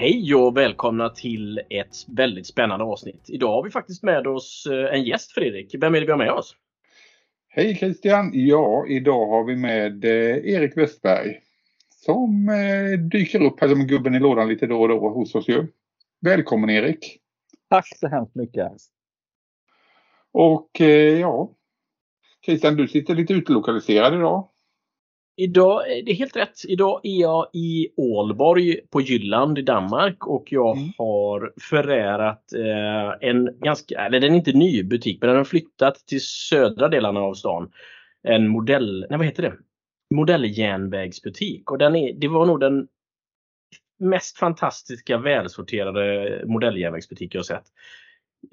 Hej och välkomna till ett väldigt spännande avsnitt. Idag har vi faktiskt med oss eh, en gäst Fredrik. Vem är det vi har med oss? Hej Christian! Ja, idag har vi med eh, Erik Westberg som eh, dyker upp här som gubben i lådan lite då och då hos oss ju. Välkommen Erik! Tack så hemskt mycket! Och ja, Christian du sitter lite utlokaliserad idag. Idag, det är helt rätt. Idag är jag i Ålborg på Jylland i Danmark och jag mm. har förärat eh, en ganska, eller den är inte ny butik men den har flyttat till södra delarna av stan. En modell, nej vad heter det? Modelljärnvägsbutik och den är, det var nog den mest fantastiska välsorterade modelljärnvägsbutik jag sett.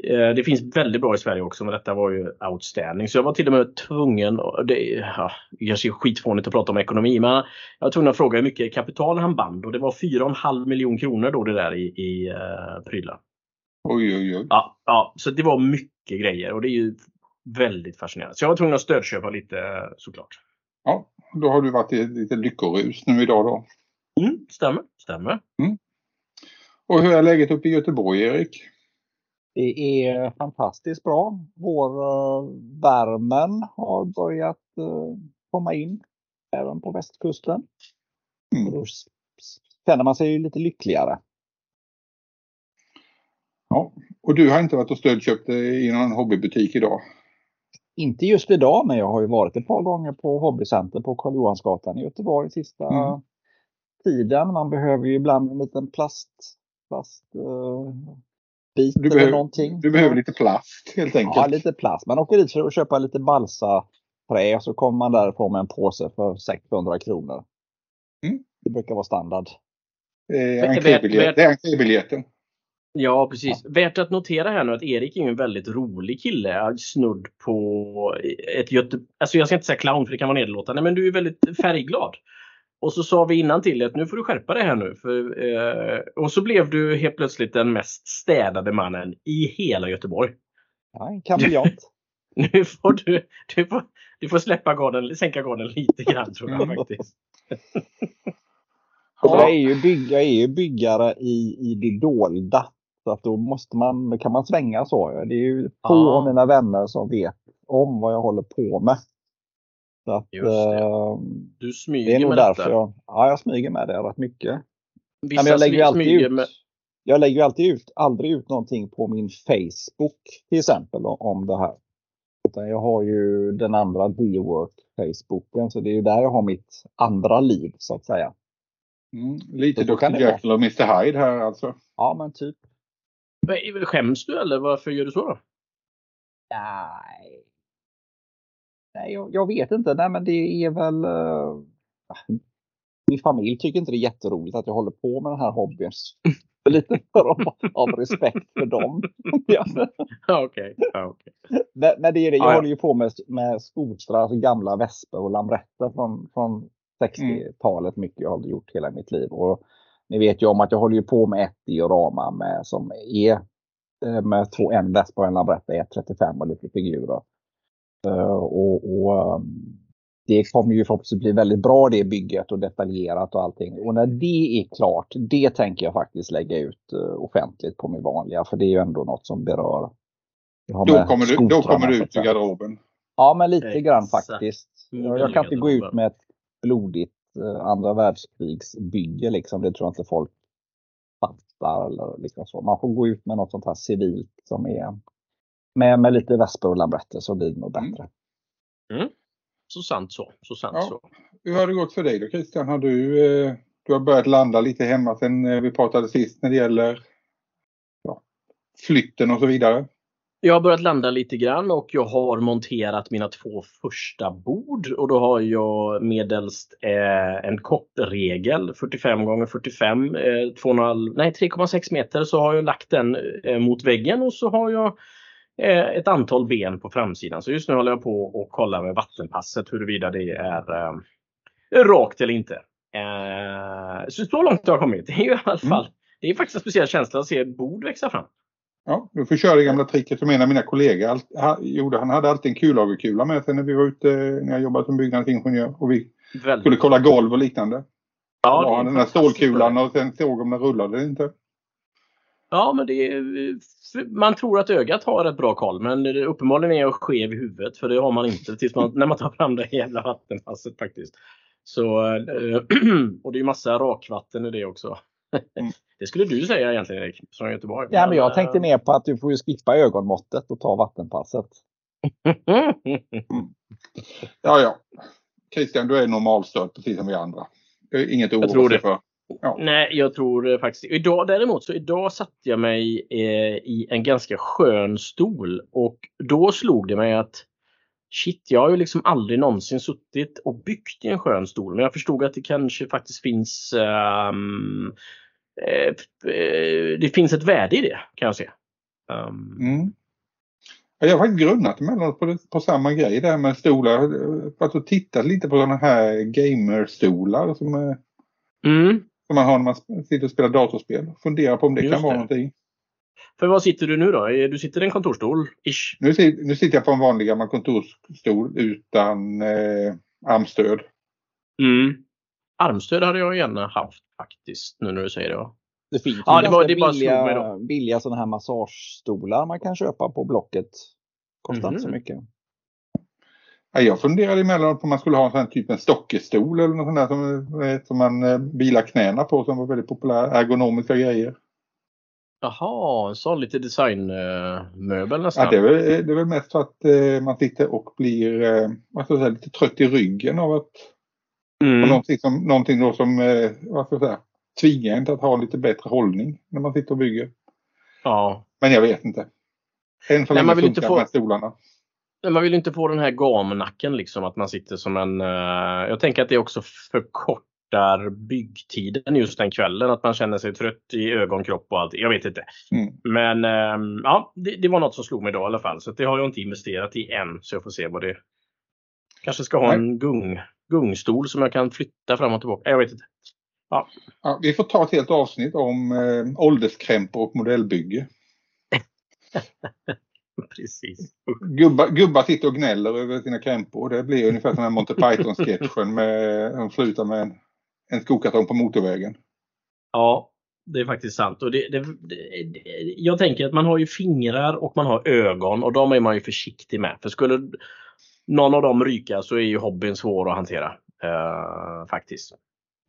Eh, det finns väldigt bra i Sverige också men detta var ju outstanding. Så jag var till och med tvungen, det ja, kanske är skitfånigt att prata om ekonomi, men jag var tvungen att fråga hur mycket kapital han band och det var 4,5 miljoner kronor då det där i, i uh, prylar. Oj, oj, oj. Ja, ja, så det var mycket grejer och det är ju väldigt fascinerande. Så jag var tvungen att stödköpa lite såklart. Ja, då har du varit i lite lyckorus nu idag då. Mm, stämmer, stämmer. Mm. Och hur är läget uppe i Göteborg, Erik? Det är fantastiskt bra. Vår uh, värmen har börjat uh, komma in även på västkusten. Mm. Då känner man sig lite lyckligare. Ja, och du har inte varit och stödköpt i någon hobbybutik idag? Inte just idag, men jag har ju varit ett par gånger på Hobbycenter på Karl Johansgatan i Göteborg sista mm. Tiden. Man behöver ju ibland en liten plast, plast uh, bit du eller behöver, någonting. Du behöver lite plast helt enkelt. Ja, lite plast. Man åker dit för att köpa lite balsa trä och så kommer man därifrån med en påse för 600 kronor. Mm. Det brukar vara standard. Det är entrébiljetten. Ja, precis. Ja. Värt att notera här nu att Erik är en väldigt rolig kille. Snudd på ett Göte... Alltså jag ska inte säga clown för det kan vara nedlåtande, men du är väldigt färgglad. Och så sa vi innan till att nu får du skärpa dig här nu. För, eh, och så blev du helt plötsligt den mest städade mannen i hela Göteborg. Ja, en kameleont. nu får du, du, får, du får släppa garden, sänka garden lite grann tror jag faktiskt. jag, är ju bygg, jag är ju byggare i, i det dolda. Så att då måste man, kan man svänga så. Det är ju få av mina vänner som vet om vad jag håller på med. Så att, Just det. Eh, du smyger det är nog med därför detta. Jag, ja, jag smyger med det rätt mycket. Vissa ja, jag lägger alltid ut, med... Jag lägger alltid ut, aldrig ut någonting på min Facebook till exempel om det här. Utan jag har ju den andra D-work Facebooken så det är ju där jag har mitt andra liv så att säga. Mm, lite Dr. Jekyll och Mr. Hyde här alltså. Ja men typ. Skäms du eller varför gör du så då? Nej, Nej, jag, jag, vet inte. Nej, men det är väl... Uh, min familj tycker inte det är jätteroligt att jag håller på med den här hobbyn. Lite för av, av respekt för dem. Okej. Okay. okay. Men, men, det är det. Jag ah, håller ju på med, med skotrar, alltså gamla vesper och lamretter från, från 60-talet. Mm. Mycket jag har gjort hela mitt liv. Och ni vet ju om att jag håller ju på med ett diorama med, som är eh, med två, en vespa och en lambretta, 1.35 och lite figurer. Eh, och, och ehm, det kommer ju förhoppningsvis bli väldigt bra det bygget och detaljerat och allting. Och när det är klart, det tänker jag faktiskt lägga ut uh, offentligt på min vanliga. För det är ju ändå något som berör. Då kommer, du, då kommer du ut i garderoben? Ja, men lite Exakt. grann faktiskt. Jag, jag kan inte gå ut med ett blodigt uh, andra världskrigsbygge liksom. Det tror jag inte folk fattar. Eller liksom så. Man får gå ut med något sånt här civilt som är med, med lite vesper och lambrette så blir det nog mm. bättre. Mm. Så sant så. så, sant ja. så. Hur har det gått för dig då Christian? Har du, eh, du har börjat landa lite hemma sen eh, vi pratade sist när det gäller ja, flytten och så vidare? Jag har börjat landa lite grann och jag har monterat mina två första bord och då har jag medelst eh, en kortregel 45 gånger 45 eh, 3,6 meter så har jag lagt den eh, mot väggen och så har jag ett antal ben på framsidan. Så just nu håller jag på och kollar med vattenpasset huruvida det är eh, rakt eller inte. Eh, så, så långt har jag kommit. Det är ju i alla fall det är faktiskt en speciell känsla att se ett bord växa fram. Ja, du får köra det gamla tricket som en av mina kollegor all, ha, gjorde. Han hade alltid en kullagerkula med sig när vi var ute, när jag jobbade som byggnadsingenjör och vi Väldigt. skulle kolla golv och liknande. Ja, det var den där stålkulan och sen såg om den rullade eller inte. Ja, men det är, man tror att ögat har ett bra koll, men uppenbarligen är jag skev i huvudet för det har man inte tills man, när man tar fram det jävla vattenpasset faktiskt. Så, eh, och det är massa rakvatten i det också. Mm. Det skulle du säga egentligen Erik, från Göteborg. Ja, men jag tänkte mer på att du får ju skippa ögonmåttet och ta vattenpasset. mm. Ja, ja. Christian, du är normalstörd precis som vi andra. Inget att oroa sig för. Ja. Nej, jag tror faktiskt idag Däremot så idag satte jag mig eh, i en ganska skön stol och då slog det mig att Shit, jag har ju liksom aldrig någonsin suttit och byggt i en skön stol. Men jag förstod att det kanske faktiskt finns um, eh, Det finns ett värde i det kan jag se. Um. Mm. Jag har faktiskt grunnat emellanåt på, på samma grej där med stolar. Alltså tittat lite på sådana här gamerstolar som, mm. Som man har när man sitter och spelar datorspel. Funderar på om det Just kan vara någonting. För vad sitter du nu då? Du sitter i en kontorsstol? Ish. Nu, nu sitter jag på en vanlig gammal kontorsstol utan eh, armstöd. Mm. Armstöd hade jag gärna haft faktiskt nu när du säger det. Det finns ja, det var, det billiga, billiga sådana här massagestolar man kan köpa på Blocket. Kostar mm. inte så mhm. mycket. Ja, jag funderade emellanåt på om man skulle ha en sån typ en stockestol eller något sånt där som, som man eh, bilar knäna på som var väldigt populära ergonomiska grejer. Jaha, en sån lite designmöbel nästan. Ja, det är väl, det är väl mest för att eh, man sitter och blir eh, vad ska jag säga, lite trött i ryggen av att mm. någonting, som, någonting då som eh, vad ska jag säga, tvingar en till att ha lite bättre hållning när man sitter och bygger. Ja. Men jag vet inte. Än för länge funkar få... med stolarna. Man vill inte få den här gamnacken liksom att man sitter som en... Uh, jag tänker att det också förkortar byggtiden just den kvällen. Att man känner sig trött i ögon, kropp och allt. Jag vet inte. Mm. Men uh, ja, det, det, var något som slog mig då i alla fall. Så det har jag inte investerat i än. Så jag får se vad det... Kanske ska ha en gung, gungstol som jag kan flytta fram och tillbaka. Jag vet inte. Ja. ja. vi får ta ett helt avsnitt om eh, ålderskrämpor och modellbygge. Precis. Gubbar, gubbar sitter och gnäller över sina krämpor. Det blir ungefär som en Monty Python-sketchen med de slutar med en, en skokartong på motorvägen. Ja, det är faktiskt sant. Och det, det, det, jag tänker att man har ju fingrar och man har ögon och de är man ju försiktig med. För skulle någon av dem ryka så är ju hobbyn svår att hantera. Uh, faktiskt.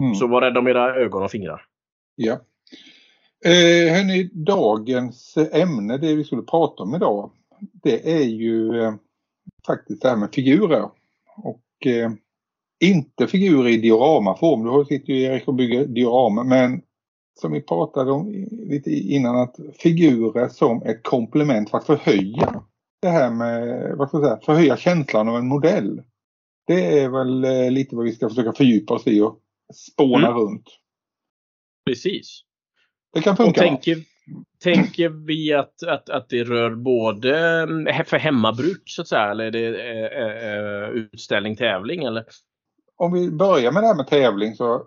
Mm. Så var rädda om era ögon och fingrar. Ja. Eh, hörni, dagens ämne, det vi skulle prata om idag, det är ju eh, faktiskt det här med figurer. Och eh, inte figurer i dioramaform. Du sitter ju Erik och bygger diorama, men som vi pratade om lite innan att figurer som ett komplement för att förhöja det här med, vad ska jag säga, förhöja känslan av en modell. Det är väl eh, lite vad vi ska försöka fördjupa oss i och spåna mm. runt. Precis. Det kan funka. Och tänker, tänker vi att, att, att det rör både mm, för hemmabruk så att säga eller är det äh, utställning, tävling eller? Om vi börjar med det här med tävling så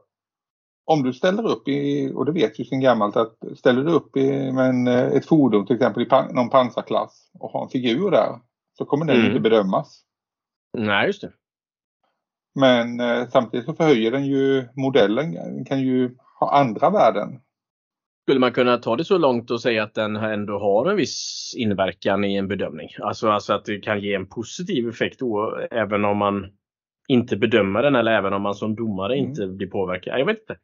om du ställer upp i, och det vet ju sen gammalt att ställer du upp i, med en, ett fordon till exempel i pan, någon pansarklass och har en figur där så kommer den mm. inte bedömas. Nej, just det. Men eh, samtidigt så förhöjer den ju modellen, den kan ju ha andra värden. Skulle man kunna ta det så långt och säga att den ändå har en viss inverkan i en bedömning? Alltså, alltså att det kan ge en positiv effekt då, även om man inte bedömer den eller även om man som domare mm. inte blir påverkad? Jag vet inte.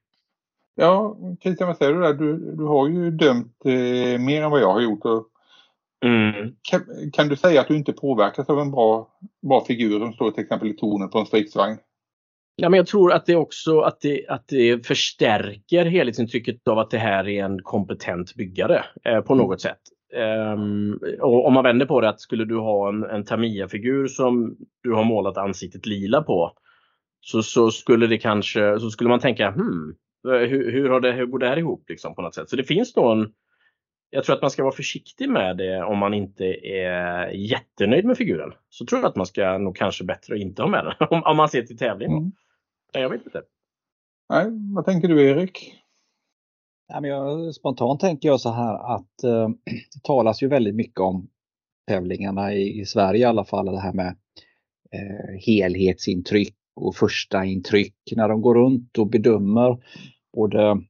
Ja, Christian, vad säger du där? Du, du har ju dömt eh, mer än vad jag har gjort. Och Mm. Kan, kan, du säga att du inte påverkas av en bra, bra figur som står till exempel i tornet på en stridsvagn? Ja, men jag tror att det också att det, att det förstärker helhetsintrycket av att det här är en kompetent byggare eh, på något sätt. Um, och om man vänder på det att skulle du ha en, en Tamiya-figur som du har målat ansiktet lila på så, så skulle det kanske så skulle man tänka hmm, hur, hur, har det, hur går det här ihop liksom, på något sätt? Så det finns någon jag tror att man ska vara försiktig med det om man inte är jättenöjd med figuren. Så tror jag att man ska nog kanske bättre inte ha med den om, om man ser till tävling. Mm. Jag vet inte. Nej, vad tänker du Erik? Ja, men jag, spontant tänker jag så här att eh, det talas ju väldigt mycket om tävlingarna i, i Sverige i alla fall, det här med eh, helhetsintryck och första intryck när de går runt och bedömer både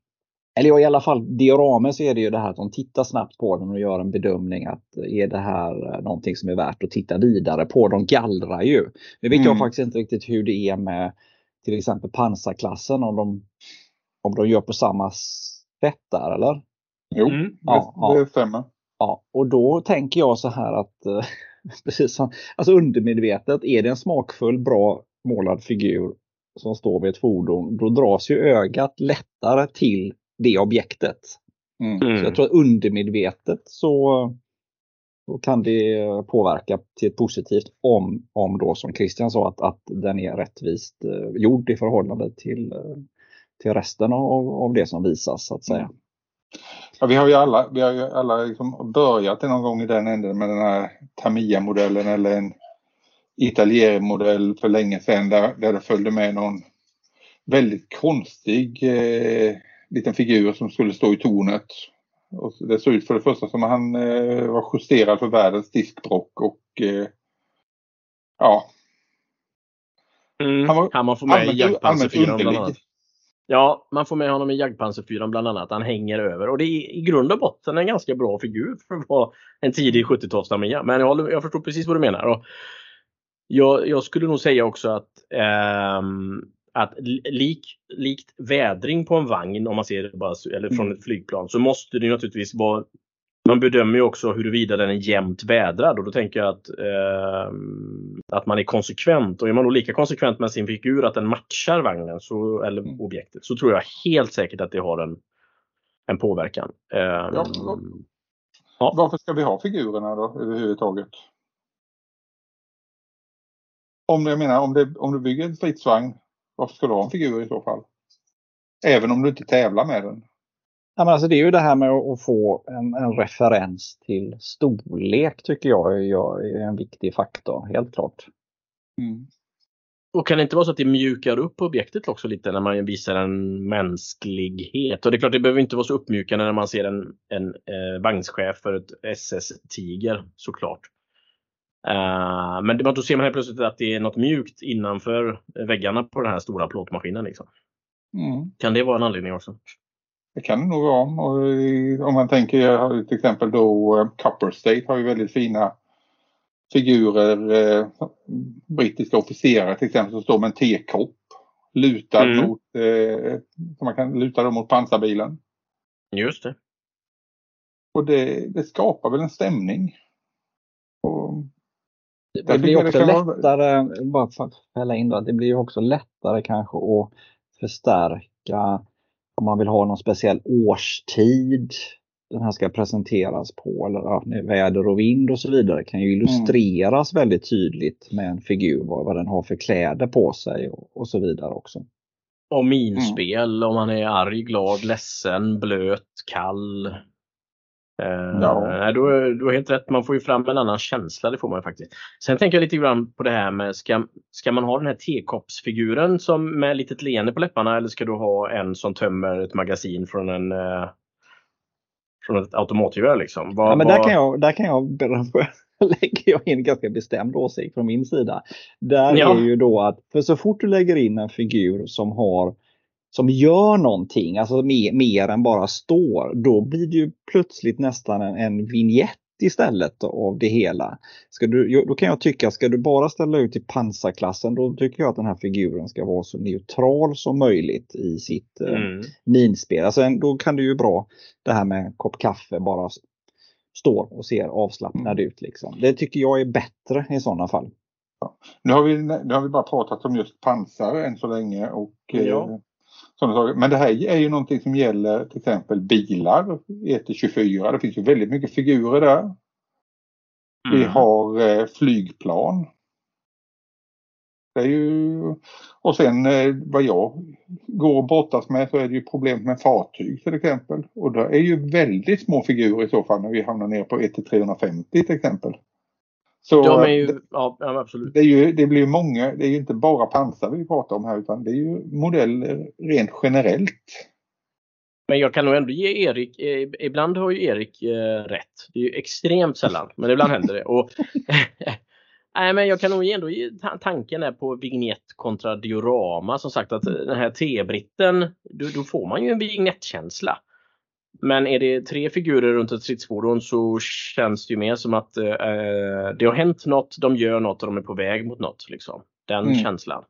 eller i alla fall dioramer så är det ju det här att de tittar snabbt på den och gör en bedömning att är det här någonting som är värt att titta vidare på. De gallrar ju. Nu vet mm. jag faktiskt inte riktigt hur det är med till exempel pansarklassen om de, om de gör på samma sätt där eller? Jo, mm. ja, det, det stämmer. Ja, och då tänker jag så här att precis som, alltså undermedvetet, är det en smakfull, bra målad figur som står vid ett fordon, då dras ju ögat lättare till det objektet. Mm. Så jag tror att undermedvetet så kan det påverka till ett positivt om, om då som Christian sa att, att den är rättvist eh, gjord i förhållande till, eh, till resten av, av det som visas så att säga. Mm. Ja, vi har ju alla, vi har ju alla liksom börjat någon gång i den änden med den här Tamiya-modellen eller en Italier-modell för länge sedan där, där det följde med någon väldigt konstig eh, liten figur som skulle stå i tornet. Och det såg ut för det första som att han eh, var justerad för världens diskbrock och eh, ja. Mm, han, var, han man får med allmänt, i Jagdpanserfyran bland annat. Ja, man får med honom i Jagdpanserfyran bland annat. Han hänger över och det är i grund och botten en ganska bra figur för att vara en tidig 70-talsarmé. Men jag, jag förstår precis vad du menar. Och jag, jag skulle nog säga också att ähm, att lik, likt vädring på en vagn, om man ser det bara, eller från mm. ett flygplan, så måste det naturligtvis vara man bedömer ju också huruvida den är jämnt vädrad och då tänker jag att, eh, att man är konsekvent. Och är man då lika konsekvent med sin figur att den matchar vagnen så, eller mm. objektet så tror jag helt säkert att det har en, en påverkan. Eh, ja, ja. Varför ska vi ha figurerna då överhuvudtaget? Om, jag menar, om, det, om du bygger en stridsvagn varför ska du ha en figur i så fall? Även om du inte tävlar med den. Ja, men alltså det är ju det här med att få en, en referens till storlek tycker jag är en viktig faktor, helt klart. Mm. Och kan det inte vara så att det mjukar upp objektet också lite när man visar en mänsklighet? Och det är klart, det behöver inte vara så uppmjukande när man ser en, en eh, vagnschef för ett SS-tiger såklart. Uh, men då ser man helt plötsligt att det är något mjukt innanför väggarna på den här stora plåtmaskinen. Liksom. Mm. Kan det vara en anledning också? Det kan det nog vara. Och om man tänker till exempel då uh, Copper State har ju väldigt fina figurer. Uh, brittiska officerare till exempel som står med en tekopp lutad mm. mot, så man kan luta dem mot pansarbilen. Just det. Och det, det skapar väl en stämning. Och det blir också lättare, bara för att fälla in det, det blir också lättare kanske att förstärka om man vill ha någon speciell årstid den här ska presenteras på eller ja, väder och vind och så vidare kan ju illustreras mm. väldigt tydligt med en figur vad, vad den har för kläder på sig och, och så vidare också. Och minspel mm. om man är arg, glad, ledsen, blöt, kall. Uh, ja. du, du har helt rätt, man får ju fram en annan känsla, det får man faktiskt. Sen tänker jag lite grann på det här med, ska, ska man ha den här tekoppsfiguren som med litet leende på läpparna eller ska du ha en som tömmer ett magasin från en uh, från ett automatgevär liksom? Var, ja, men där kan jag, där kan jag lägger jag in ganska bestämd åsikt från min sida. Där ja. är ju då att, för så fort du lägger in en figur som har som gör någonting, alltså mer, mer än bara står, då blir det ju plötsligt nästan en, en vignett istället av det hela. Ska du, då kan jag tycka, ska du bara ställa ut i pansarklassen, då tycker jag att den här figuren ska vara så neutral som möjligt i sitt eh, mm. eh, minspel. Alltså, då kan det ju bra det här med kopp kaffe bara står och ser avslappnad mm. ut. Liksom. Det tycker jag är bättre i sådana fall. Ja. Nu, har vi, nu har vi bara pratat om just pansar än så länge och ja. eh, men det här är ju någonting som gäller till exempel bilar 1-24. Det finns ju väldigt mycket figurer där. Mm. Vi har eh, flygplan. Det är ju... Och sen eh, vad jag går och brottas med så är det ju problem med fartyg till exempel. Och det är ju väldigt små figurer i så fall när vi hamnar ner på 1-350 till exempel. Så de är ju, ja, absolut. Det, är ju, det blir många, det är ju inte bara pansar vi pratar om här utan det är ju modeller rent generellt. Men jag kan nog ändå ge Erik, eh, ibland har ju Erik eh, rätt. Det är ju extremt sällan, men ibland händer det. Och, nej, men jag kan nog ändå ge tanken är på vignett kontra diorama. Som sagt att den här T-britten, då, då får man ju en vignettkänsla. Men är det tre figurer runt ett stridsfordon så känns det ju mer som att eh, det har hänt något, de gör något och de är på väg mot något. Liksom. Den mm. känslan.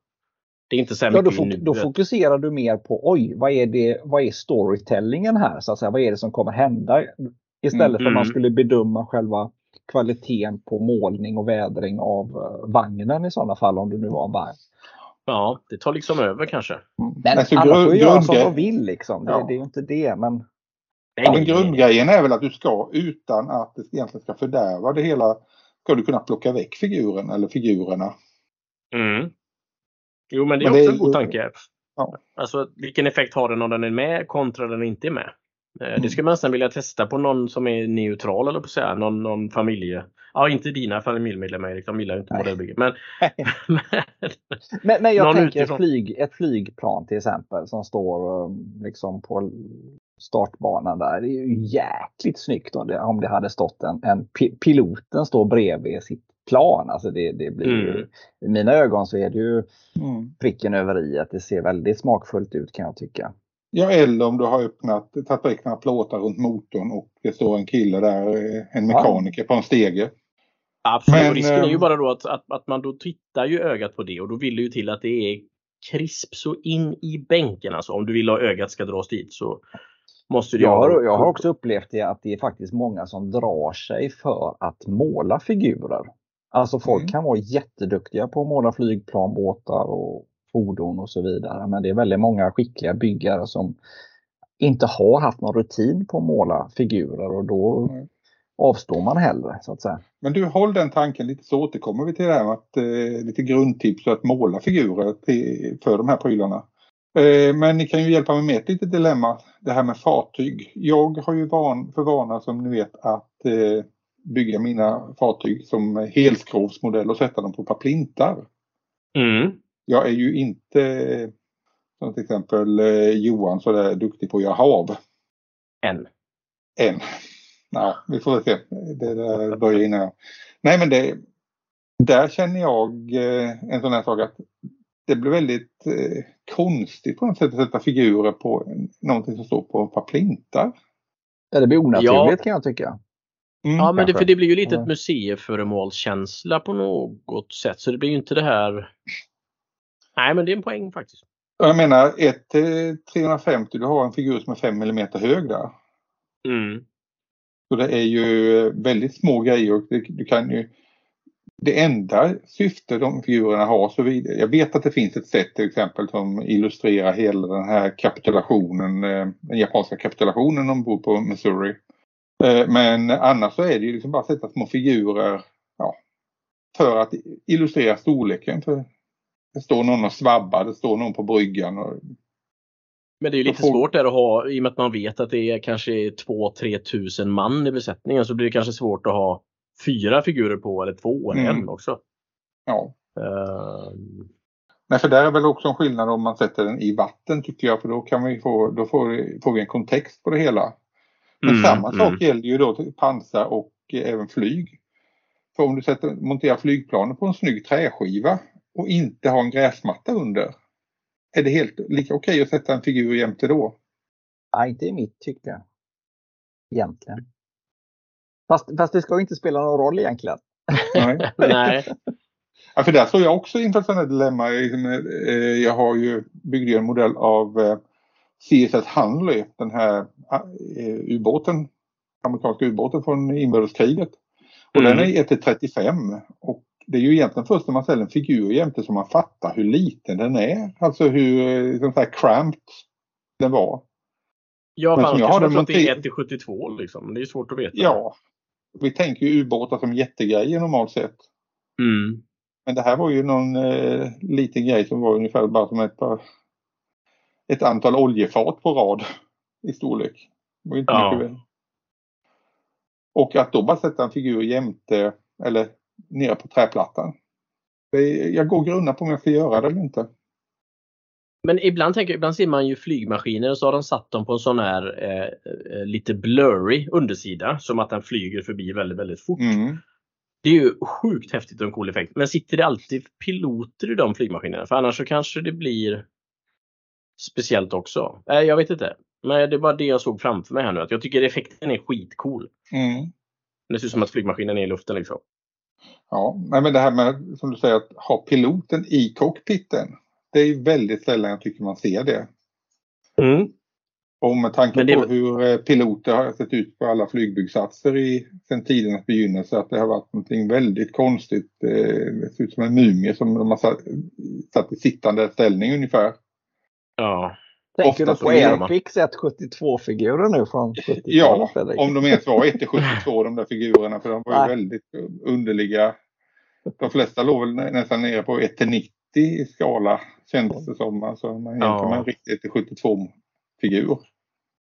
Det är inte så ja, då, fok då, fokuserar du mer på oj, vad är, det, vad är storytellingen här? Så att säga, vad är det som kommer hända? Istället mm. för att man mm. skulle bedöma själva kvaliteten på målning och vädring av uh, vagnen i sådana fall om det nu var en vagn. Ja, det tar liksom över kanske. Mm. Men alltså, alla får ju göra som de vill liksom. Det, ja. det är ju inte det. Men Ja, men grundgrejen är väl att du ska utan att det egentligen ska fördärva det hela ska du kunna plocka väck figuren eller figurerna. Mm. Jo men det är men också det, en god tanke. Ja. Alltså vilken effekt har den om den är med kontra den inte är med? Eh, mm. Det skulle man nästan vilja testa på någon som är neutral eller på säga, någon, någon familje. Ja, inte dina familjemedlemmar Erik, de gillar ju inte modellbygge. Men, men, men, jag tänker ett, flyg, ett flygplan till exempel som står um, liksom på startbanan där. Det är ju jäkligt snyggt om det, om det hade stått en, en piloten står bredvid sitt plan. Alltså det, det blir mm. ju, I mina ögon så är det ju mm. pricken över i att det ser väldigt smakfullt ut kan jag tycka. Ja, eller om du har öppnat, tagit väck några plåtar runt motorn och det står en kille där, en mekaniker ja. på en stege. Absolut, Men, risken är ju eh, bara då att, att, att, man då tittar ju ögat på det och då vill det ju till att det är krisp så in i bänken. Alltså om du vill ha ögat ska dras dit så måste jag, har, jag har också upplevt det att det är faktiskt många som drar sig för att måla figurer. Alltså folk mm. kan vara jätteduktiga på att måla flygplan, båtar och fordon och så vidare. Men det är väldigt många skickliga byggare som inte har haft någon rutin på att måla figurer och då mm. avstår man hellre så att säga. Men du håll den tanken lite så återkommer vi till det här med att, eh, lite grundtips att måla figurer till, för de här prylarna. Eh, men ni kan ju hjälpa mig med ett litet dilemma. Det här med fartyg. Jag har ju van, för vana som ni vet att eh, bygga mina fartyg som helskrovsmodell och sätta dem på ett par plintar. Mm. Jag är ju inte som till exempel eh, Johan så där duktig på att göra hav. Än. Än. Ja, vi får se. Det där börjar innan. Nej men det, där känner jag en sån här sak att det blir väldigt eh, konstigt på något sätt att sätta figurer på någonting som står på ett par plintar. Ja, det blir onaturligt ja. kan jag tycka. Mm, ja, men det, för det blir ju lite ett museiföremålskänsla på något sätt. Så det blir ju inte det här. Nej, men det är en poäng faktiskt. Jag menar, ett 350, du har en figur som är 5 mm hög där. Mm. Så det är ju väldigt små grejer och du kan ju det enda syfte de figurerna har så vidare. Jag vet att det finns ett sätt till exempel som illustrerar hela den här kapitulationen, eh, den japanska kapitulationen ombord på Missouri. Eh, men annars så är det ju liksom bara att sätta små figurer ja, för att illustrera storleken. För det står någon och svabbar, det står någon på bryggan. Och... Men det är ju lite får... svårt där att ha, i och med att man vet att det är kanske 2-3 tusen man i besättningen så blir det kanske svårt att ha fyra figurer på eller två eller mm. en också. Ja. Uh... Nej, för där är väl också en skillnad om man sätter den i vatten tycker jag för då kan vi få, då får, får vi en kontext på det hela. Men mm, samma sak mm. gäller ju då till pansar och även flyg. För om du sätter, monterar flygplanet på en snygg träskiva och inte har en gräsmatta under. Är det helt lika okej okay att sätta en figur jämte då? Nej, inte i mitt tycke. Egentligen. Fast, fast det ska inte spela någon roll egentligen. Nej. Nej. Ja, för där står jag också inför sådana dilemma. Eh, jag har ju byggde en modell av eh, CSS Hunley, den här eh, ubåten, amerikanska ubåten från inbördeskriget. Och mm. den är 1-35 och det är ju egentligen först när man ställer en figur jämte som man fattar hur liten den är. Alltså hur liksom så här cramped den var. Ja, för annars kanske man tror att det är 1 72 liksom. Det är svårt att veta. Ja, vi tänker ju ubåtar som jättegrejer normalt sett. Mm. Men det här var ju någon eh, liten grej som var ungefär bara som ett, par, ett antal oljefat på rad i storlek. Det var inte ja. mycket väl. Och att då bara sätta en figur jämte eller nere på träplattan. Jag går och grunnar på om jag ska göra det eller inte. Men ibland, tänker, ibland ser man ju flygmaskiner och så har de satt dem på en sån här eh, lite blurry undersida. Som att den flyger förbi väldigt, väldigt fort. Mm. Det är ju sjukt häftigt och en cool effekt. Men sitter det alltid piloter i de flygmaskinerna? För annars så kanske det blir speciellt också. Nej, jag vet inte. Men det var det jag såg framför mig här nu. Att jag tycker effekten är skitcool. Mm. Det ser ut som att flygmaskinen är i luften liksom. Ja, men det här med som du säger att ha piloten i cockpiten. Det är väldigt sällan jag tycker man ser det. Mm. Och med tanke det- på hur eh, piloter har sett ut på alla flygbyggsatser i sen tidernas begynnelse att det har varit någonting väldigt konstigt. Eh, Det ser ut som en mumie som de har satt, satt i sittande ställning ungefär. Ja. Tänker du Ofta på Airfix 172-figurer nu från 70-talet? Ja, Fredrik? om de ens var 1-72 de där figurerna för de var ju Nej. väldigt underliga. De flesta låg väl nä- nästan nere på 1-90 i skala kändes det som. Alltså man jämför Ja. med en riktig 1-72 figur.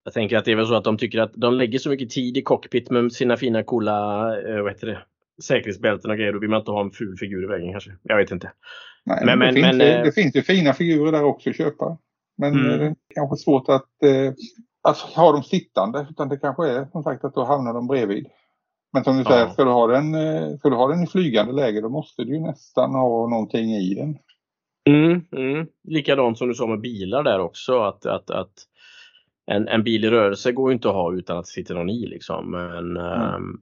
Jag tänker att det är väl så att de tycker att de lägger så mycket tid i cockpit med sina fina coola eh, vad heter det, säkerhetsbälten och grejer. Då vill man inte ha en ful figur i vägen kanske. Jag vet inte. Nej, Men- men, men- det, finns men, ju, eh, det finns ju fina figurer där också att köpa. Men Mm. eh, det är kanske svårt att eh, alltså, ha dem sittande. Utan det kanske är som sagt att då hamnar de bredvid. Men som du Ja. säger, ska du, ha den, ska du ha den i flygande läge då måste du ju nästan ha någonting i den. Mm, mm. Likadant som du sa med bilar där också. Att, att, att en, en bil i rörelse går ju inte att ha utan att det sitter någon i. Liksom. Men, ehm,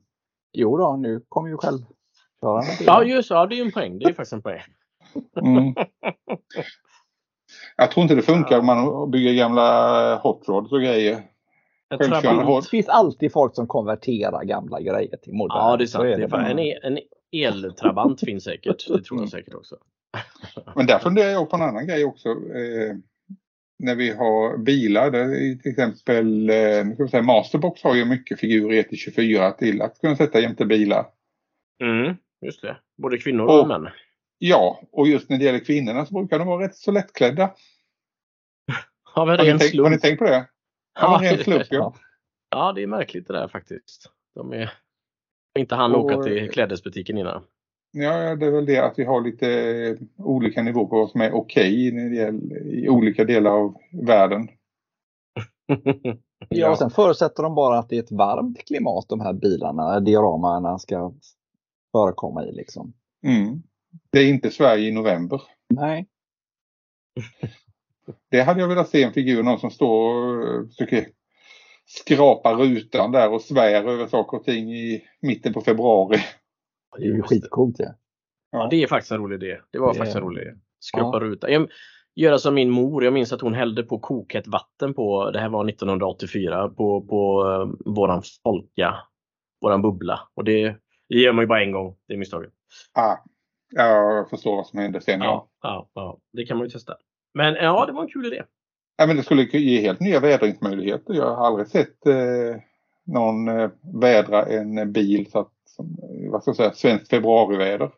Jo då, nu kommer ju bilar. ja, just ja, det är ju en poäng. Det är faktiskt en poäng. Mm. Jag tror inte det funkar om man bygger gamla hot rods och grejer. Det finns alltid folk som konverterar gamla grejer till moderna. Ja, det är Så sant. Är det en, e- en eltrabant finns säkert. Det tror jag säkert också. Men där funderar jag på en annan grej också. Eh, när vi har bilar, där är till exempel eh, säga, Masterbox har ju mycket figurer 1-24 till att kunna sätta jämte bilar. Mm, just det. Både kvinnor och Och- män. Ja, och just när det gäller kvinnorna så brukar de vara rätt så lättklädda. Har vi Har ni, tänkt, har ni tänkt på det? Ja, men ren slump ja. Ja. Ja, det är märkligt det där faktiskt. De är inte han Och- åka till klädesbutiken innan. Ja, det är väl det att vi har lite eh, olika nivåer på vad som är okej gäller i olika delar av världen. Ja, och sen förutsätter de bara att det är ett varmt klimat de här bilarna, dioramarna ska förekomma i liksom. Mm. Det är inte Sverige i november. Nej. Det hade jag velat se en figur, någon som står och eh, försöker skrapa rutan där och svär över saker och ting i mitten på februari. Det är ju skitcoolt ja. Ja, det är faktiskt en rolig idé. Det var Det- faktiskt en rolig idé. Skrapa Ja. ruta. Jag, göra som min mor. Jag minns att hon hällde på kokhett vatten på, det här var 1984, på, på uh, våran folka, våran bubbla. Och det, det gör man ju bara en gång, det är misstaget. Ah, jag förstår vad som hände sen. Ja. Ja, ja, ja, det kan man ju testa. Men ja, det var en kul idé. Ja, men det skulle ge helt nya vädringsmöjligheter. Jag har aldrig sett eh, någon eh, vädra en bil så att, som, eh, vad ska jag säga, svenskt februariväder.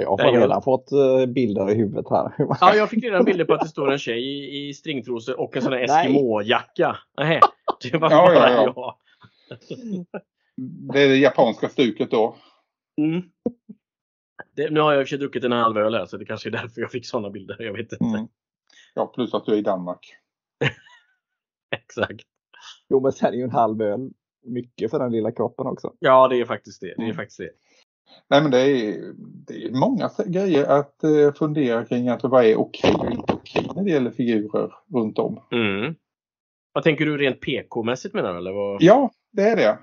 Jag har Ja, jag- redan fått eh, bilder i huvudet här. Ja, jag fick redan bilder på att det står en tjej i, i stringtrosor och en sån här. Eskimo-jacka. Nej, det var Ja, bara ja, ja. jag. Det är det japanska stuket då. Mm. Det, nu har jag i och för sig druckit en halv öl här så det kanske är därför jag fick sådana bilder. Jag vet inte. Mm. Ja, plus att du är i Danmark. Exakt. Jo, men sen är ju en halv öl mycket för den lilla kroppen också. Ja, det är faktiskt det. Det är Mm. faktiskt det. Nej, men det är, det är många grejer att eh, fundera kring. Alltså, vad är okej och inte okej när det gäller figurer runt om. Mm. Vad tänker du rent PK-mässigt menar du? Eller vad? Ja, det är det.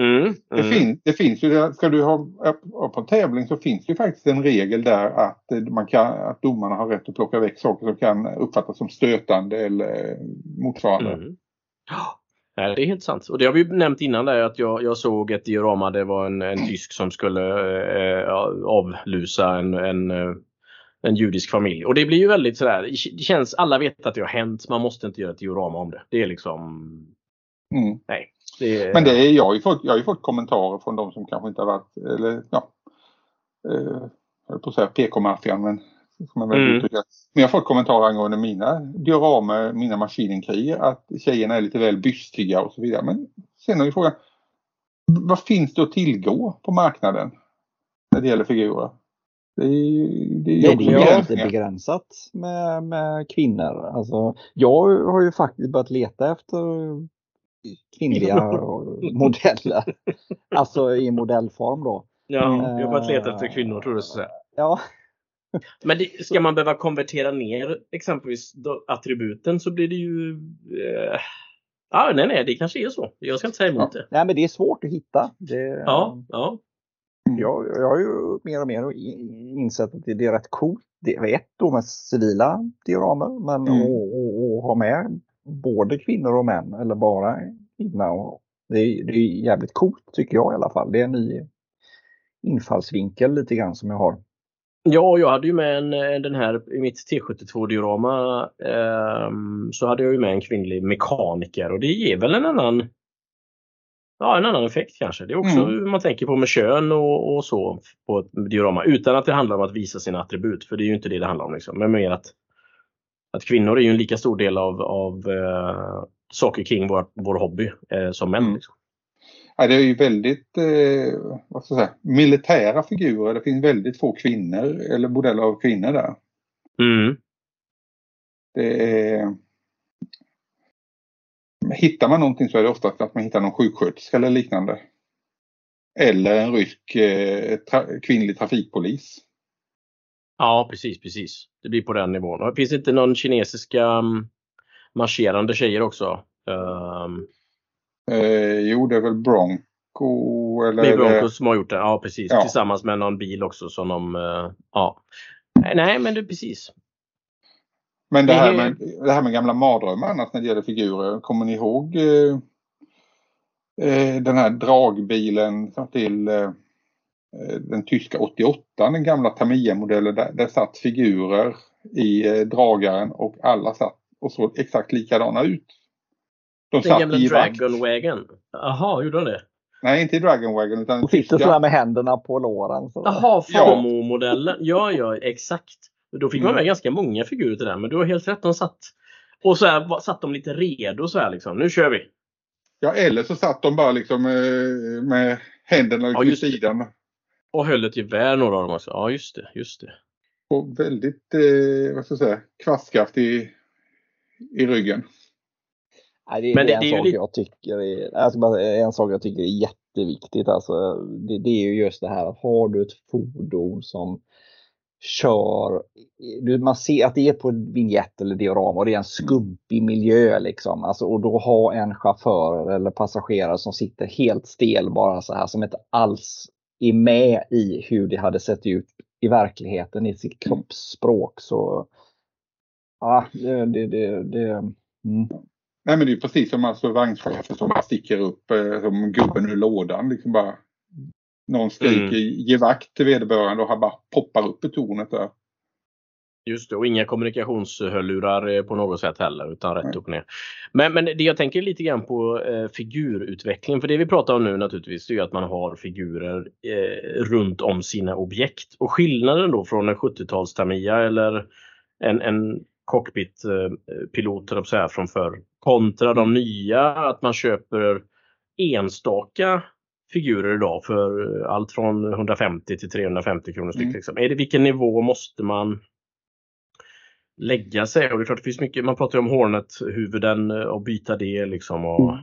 Mm. Det, Mm. fin, det finns ju, ska du ha ha på en tävling så finns det ju faktiskt en regel där att, eh, man kan, att domarna har rätt att plocka väck saker som kan uppfattas som stötande eller motsvarande. Mm. Nej, det är helt sant. Och det har vi nämnt innan där att jag, jag såg ett diorama. Det var en, en tysk som skulle eh, avlusa en, en, eh, en judisk familj. Och det blir ju väldigt sådär. Det känns, alla vet att det har hänt. Man måste inte göra ett diorama om det. Det är liksom. Mm. Nej. Det är, Men det är, jag, har ju fått, jag har fått kommentarer från de som kanske inte har varit, eller ja, eh, jag höll på att säga PK-maffian men som jag väl Mm. Men jag har fått kommentarer angående mina dioramer, mina maskinenkriger, att tjejerna är lite väl bystiga och så vidare. Men sen är ju frågan, vad finns det att tillgå på marknaden när det gäller figurer? Det är, det är, det är jättebegränsat med, med kvinnor. Alltså, jag har ju faktiskt börjat leta efter kvinnliga modeller. Alltså i modellform då. Ja, jag har börjat leta efter kvinnor tror du så säga. Ja. Men det, ska man behöva konvertera ner exempelvis attributen så blir det ju eh, Ja, nej, nej, det kanske är så. Jag ska inte säga emot det. Nej, men det är svårt att hitta. Det, ja, ja. Jag, jag har ju mer och mer insett att det är rätt coolt. Det är ett då med civila dioramer, men mm. att ha med både kvinnor och män eller bara kvinna. Och det, är, det är jävligt coolt tycker jag i alla fall. Det är en ny infallsvinkel lite grann som jag har. Ja, jag hade ju med en, eh, den här i mitt T72-diorama eh, så hade jag ju med en kvinnlig mekaniker och det ger väl en annan Ja, en annan effekt kanske. Det är också mm. hur man tänker på med kön och, och, så på ett diorama utan att det handlar om att visa sina attribut. För det är ju inte det det handlar om. Liksom. Men mer att, att kvinnor är ju en lika stor del av, av eh, saker kring vår, vår hobby eh, som män. Mm. Liksom. Ja, det är ju väldigt eh, vad ska jag säga, militära figurer. Det finns väldigt få kvinnor eller modeller av kvinnor där. Mm. Det är... Hittar man någonting så är det oftast att man hittar någon sjuksköterska eller liknande. Eller en rysk eh, tra kvinnlig trafikpolis. Ja, precis, precis. Det blir på den nivån. Finns det inte någon kinesiska um, marscherande tjejer också? Um, Eh, jo, det är väl Bronco. Eller det är Bronco som har gjort det, ja precis. Ja. Tillsammans med någon bil också som de, eh, ja. Nej men det är precis. Men det här, med, det här med gamla mardrömmar annars när det gäller figurer. Kommer ni ihåg eh, eh den här dragbilen till eh, eh den tyska 88, den gamla Tamiya-modellen. Där, där satt figurer i eh, dragaren och alla satt och såg exakt likadana ut. De Den gamla Dragon Wagon? Jaha, gjorde de det? Nej, inte i Dragon Wagon utan Och sitter sådär med händerna på låren. Jaha, FAMO-modellen. Ja, ja, exakt. Då fick man med mm. ganska många figurer till den, men du har helt rätt. De satt och så här, satt de lite redo så här liksom. Nu kör vi! Ja, eller så satt de bara liksom eh, med händerna ja, vid sidan. Och höll ett gevär några av dem också. Ja, just det. Just det. Och väldigt, eh, vad ska jag säga, kvastkraft i, i ryggen. Nej, det, men det, det är en, sak jag tycker är, alltså, en sak jag tycker är jätteviktigt. Alltså, det, det, är ju just det här att har du ett fordon som kör, man ser att det är på en vignett eller diorama och det är en skumpig miljö liksom. Alltså, och då ha en chaufför eller passagerare som sitter helt stel bara så här som inte alls är med i hur det hade sett ut i verkligheten i sitt kroppsspråk. Så ja, det, det, det, det mm. Nej men det är precis som alltså vagnchefer som bara sticker upp eh, som gubben ur lådan. Liksom bara, någon skriker mm. ge vakt till vederbörande och han bara poppar upp i tornet där. Just det, och inga kommunikationshörlurar eh, på något sätt heller utan rätt Nej. upp och ner. Men, men det jag tänker lite grann på eh, figurutveckling, för det vi pratar om nu naturligtvis är att man har figurer eh, runt om sina objekt. Och skillnaden då från en 70-tals Tamiya eller en, en cockpitpiloter eh, från förr kontra de nya att man köper enstaka figurer idag för allt från 150 till 350 kronor styck. Mm. Liksom. Är det, vilken nivå måste man lägga sig? Och det är klart det finns mycket, man pratar ju om Hornet-huvuden och byta det liksom. Och... Mm.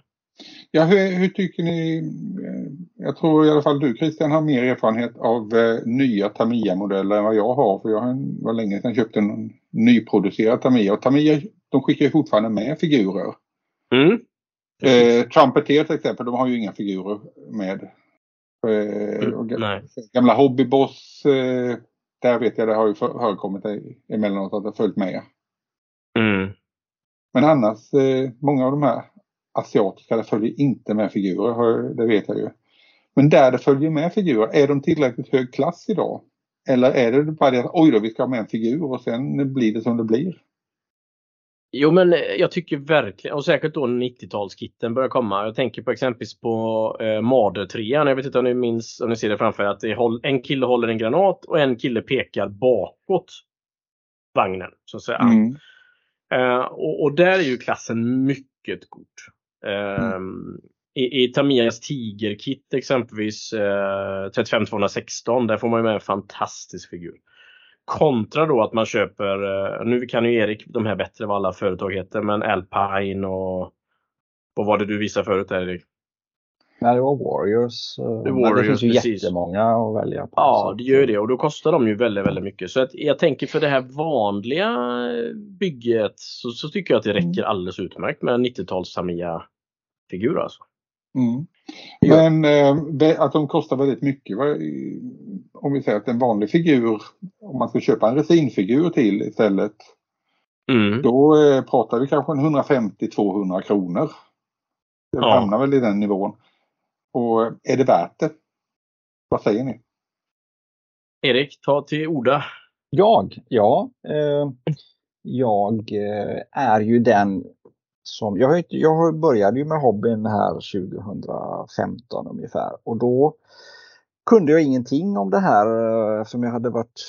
Ja, hur, hur, tycker ni? Eh, jag tror i alla fall du Christian har mer erfarenhet av eh, nya Tamiya-modeller än vad jag har. För jag har, var länge sedan köpt en nyproducerad Tamiya. Och Tamiya de skickar ju fortfarande med figurer. Mm. Eh, Trumpeter till exempel, de har ju inga figurer med. Eh, mm, gamla Hobbyboss, eh, där vet jag det har ju förekommit emellanåt att det har följt med. Mm. Men annars, eh, många av de här asiatiska, det följer inte med figurer, det vet jag ju. Men där det följer med figurer, är de tillräckligt hög klass idag? Eller är det bara det att oj då, vi ska ha med en figur och sen blir det som det blir? Jo men eh, jag tycker verkligen, och säkert då 90-talskitten börjar komma. Jag tänker på exempelvis på eh, Marder 3 Jag vet inte om ni minns, om ni ser det framför er, att det är, en kille håller en granat och en kille pekar bakåt vagnen. Så att säga. Mm. Eh, och, och, där är ju klassen mycket god. Eh, mm. i, i Tamias Tigerkit exempelvis eh, 35216, där får man ju med en fantastisk figur. Kontra då att man köper, eh, nu kan ju Erik de här bättre vad alla företag heter, men Alpine och vad var det du visade förut Erik? Nej, det var Warriors. Det, men Warriors, det finns ju precis. jättemånga att välja på. Ja, det gör ju det och då kostar de ju väldigt, väldigt mycket. Så att jag tänker för det här vanliga bygget så, så tycker jag att det räcker alldeles utmärkt med en 90-tals Tamiya-figur alltså. Mm. Men eh, att de kostar väldigt mycket. Om vi säger att en vanlig figur, om man ska köpa en resinfigur till istället, Mm. då eh, pratar vi kanske en 150-200 kronor. Det Ja. hamnar väl i den nivån. Och är det värt det? Vad säger ni? Erik, ta till orda. Jag? Ja. Eh, jag eh, är ju den som, jag, har inte- jag började ju med hobbyn här 2015 ungefär och då kunde jag ingenting om det här eh, eftersom jag hade varit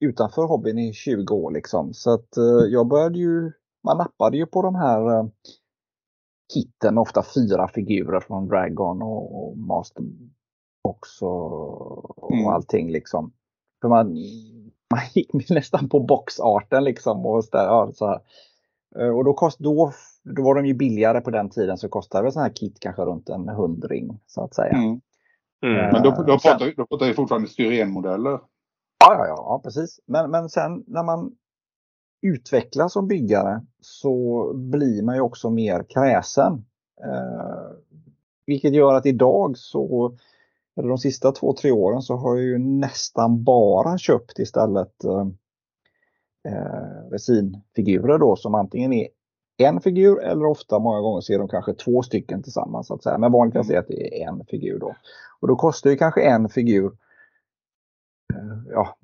utanför hobbyn i 20 år liksom. Så att eh, jag började ju, man nappade ju på de här eh, kitten, ofta fyra figurer från Dragon och, och Master Box och, Mm. allting liksom. För man, man gick nästan på boxarten liksom. Och, så där, ja, så här. Och då, kost, då, då var de ju billigare på den tiden så kostade väl sån här kit kanske runt en hundring så att säga. Mm. Mm. Men då, Eh, då, sen- pratar, då pratar vi fortfarande styrenmodeller. Ja, ja, ja, ja precis. Men, men sen när man utvecklas som byggare så blir man ju också mer kräsen. Eh, vilket gör att idag så, eller de sista två, tre åren så har jag ju nästan bara köpt istället eh, eh, resinfigurer då som antingen är en figur eller ofta många gånger så är de kanske två stycken tillsammans. Så att säga. Men vanligast är att det är en figur då. Och då kostar ju kanske en figur eh, ja,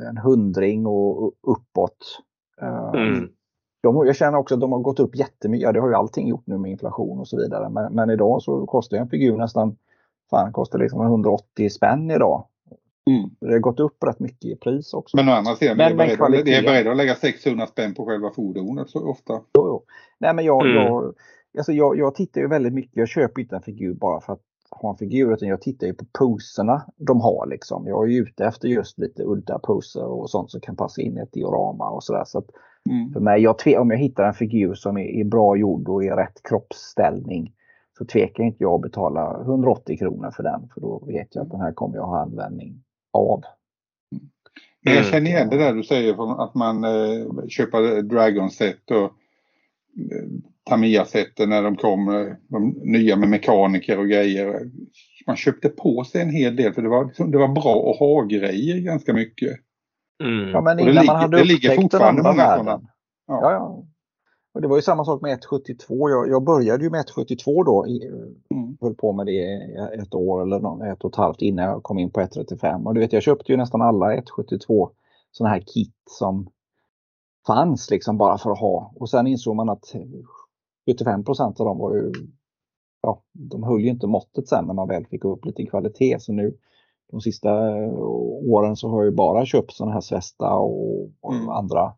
en hundring och och uppåt. Eh, Mm. De, jag känner också att de har gått upp jättemycket. Ja, det har ju allting gjort nu med inflation och så vidare. Men, men idag så kostar en figur nästan fan, kostar liksom 180 spänn idag. Mm. Det har gått upp rätt mycket i pris också. Men å andra sidan, Men- vi är beredda, vi är beredda att lägga 600 spänn på själva fordonet så ofta. Jo, jo. Nej, men jag, Mm. jag, alltså jag, jag tittar ju väldigt mycket. Jag köper inte en figur bara för att ha en figur utan jag tittar ju på poserna de har liksom. Jag är ju ute efter just lite udda poser och sånt som kan passa in i ett diorama och sådär. Så att Mm. för mig, jag tve, om jag hittar en figur som är, är bra gjord och i rätt kroppsställning så tvekar inte jag att betala 180 kronor för den. För då vet jag att den här kommer jag ha användning av. Men jag Mm. känner igen det där du säger från att man eh, köper Dragon-set och eh, Tamiya-sätten när de kom, eh, de nya med mekaniker och grejer. Man köpte på sig en hel del för det var, liksom- det var bra att ha grejer ganska mycket. Mm. Ja, men innan ligger- man hade det ligger upptäckt den fortfarande andra många världen. sådana. Ja. Ja, ja. Och det var ju samma sak med 1.72. Jag, jag började ju med 1.72 då. Mm. höll på med det ett år eller ett och ett halvt innan jag kom in på 1.35. Och du vet, jag köpte ju nästan alla 1.72 sådana här kit som fanns liksom bara för att ha. Och sen insåg man att 75% av dem var ju, ja, de höll ju inte måttet sen när man väl fick upp lite kvalitet. Så nu de sista åren så har jag ju bara köpt sådana här Svesta och, och Mm. andra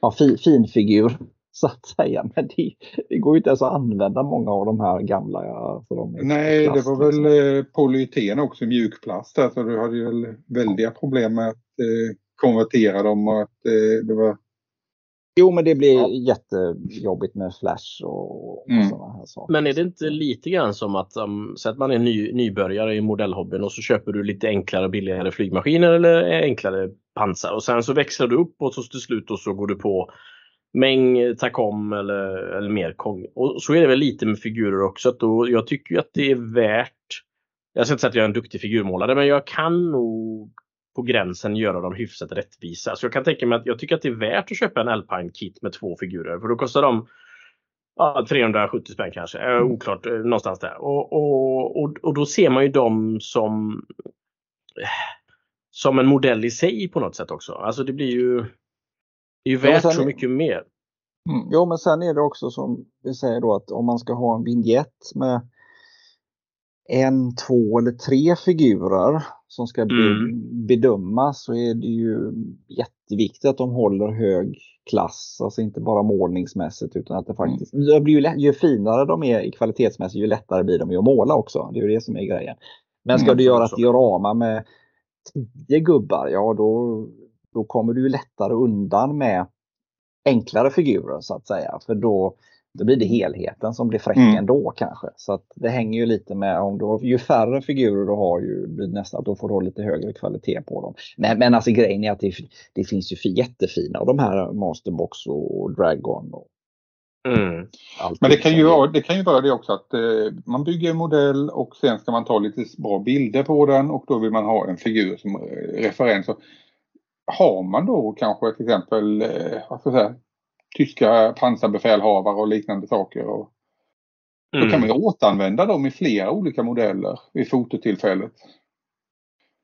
ja, fi, finfigur så att säga. Men det, det går ju inte ens att använda många av de här gamla. Ja, för de Nej, det plast, var väl liksom. eh, polyeten också, mjukplast så du hade ju väl väldiga problem med att eh, konvertera dem och att eh, det var Jo, men det blir Ja. jättejobbigt med flash och, och Mm. sådana här saker. Men är det inte lite grann som att, um, säg att man är ny, nybörjare i modellhobbyn och så köper du lite enklare och billigare flygmaskiner eller enklare pansar och sen så växlar du upp och så till slut och så går du på Meng, Tacom eller, eller mer Kong. Och så är det väl lite med figurer också. Att då, jag tycker ju att det är värt Jag ska inte säga att jag är en duktig figurmålare men jag kan nog på gränsen göra dem hyfsat rättvisa. Så jag kan tänka mig att jag tycker att det är värt att köpa en Alpine kit med två figurer för då kostar de ja, 370 spänn kanske. Eh, oklart, eh, någonstans där. Och, och, och, och då ser man ju dem som som en modell i sig på något sätt också. Alltså det blir ju det är ju Ja, värt sen- så mycket mer. Mm. Jo, men sen är det också som vi säger då att om man ska ha en vignett med en, två eller tre figurer som ska mm. bedömas så är det ju jätteviktigt att de håller hög klass. Alltså inte bara målningsmässigt utan att det faktiskt mm. det blir ju, lätt, ju finare de är kvalitetsmässigt ju lättare blir de att måla också. Det är ju det som är grejen. Men ska mm, du göra ett diorama med tio gubbar, ja då, då kommer du lättare undan med enklare figurer så att säga. För då, då blir det helheten som blir fräck mm. ändå kanske. Så att det hänger ju lite med om du har, ju färre figurer du har ju blir nästan att då får du lite högre kvalitet på dem. Men, men alltså grejen är att det, det finns ju jättefina av de här Masterbox och Dragon. Och mm. Men det kan, ju vara, det kan ju vara det också att eh, man bygger en modell och sen ska man ta lite bra bilder på den och då vill man ha en figur som referens. Har man då kanske till exempel eh, vad ska jag säga, tyska pansarbefälhavare och liknande saker. Och mm. Då kan man ju återanvända dem i flera olika modeller vid fototillfället.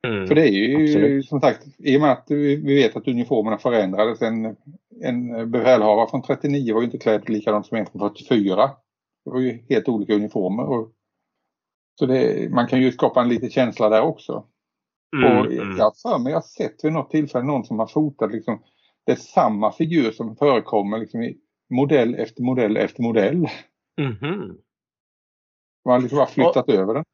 Mm. För det är ju Absolut. som sagt, i och med att vi vet att uniformerna förändrades. En, en befälhavare från 39 var ju inte klädd likadant som en från 44. Det var ju helt olika uniformer. Och, så det, man kan ju skapa en liten känsla där också. Mm, och mm. jag har för mig, jag har sett vid något tillfälle någon som har fotat liksom det är samma figur som förekommer liksom i modell efter modell efter modell. Mm. Man har liksom bara flyttat och, över den.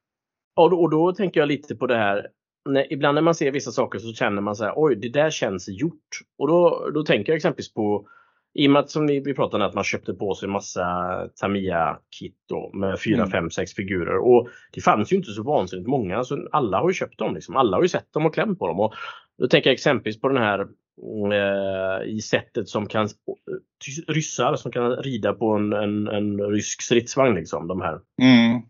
Och då, och då tänker jag lite på det här. När, ibland när man ser vissa saker så känner man så här, oj det där känns gjort. Och då, då tänker jag exempelvis på i och med att som vi, vi pratade om att man köpte på sig massa Tamiya-kit med 4, 5, 6 figurer. Och det fanns ju inte så vansinnigt många. Så alla har ju köpt dem. Liksom. Alla har ju sett dem och klämt på dem. Och då tänker jag exempelvis på den här Eh, i sättet som kan ryssar som kan rida på en, en, en rysk stridsvagn. Liksom, de här. Mm.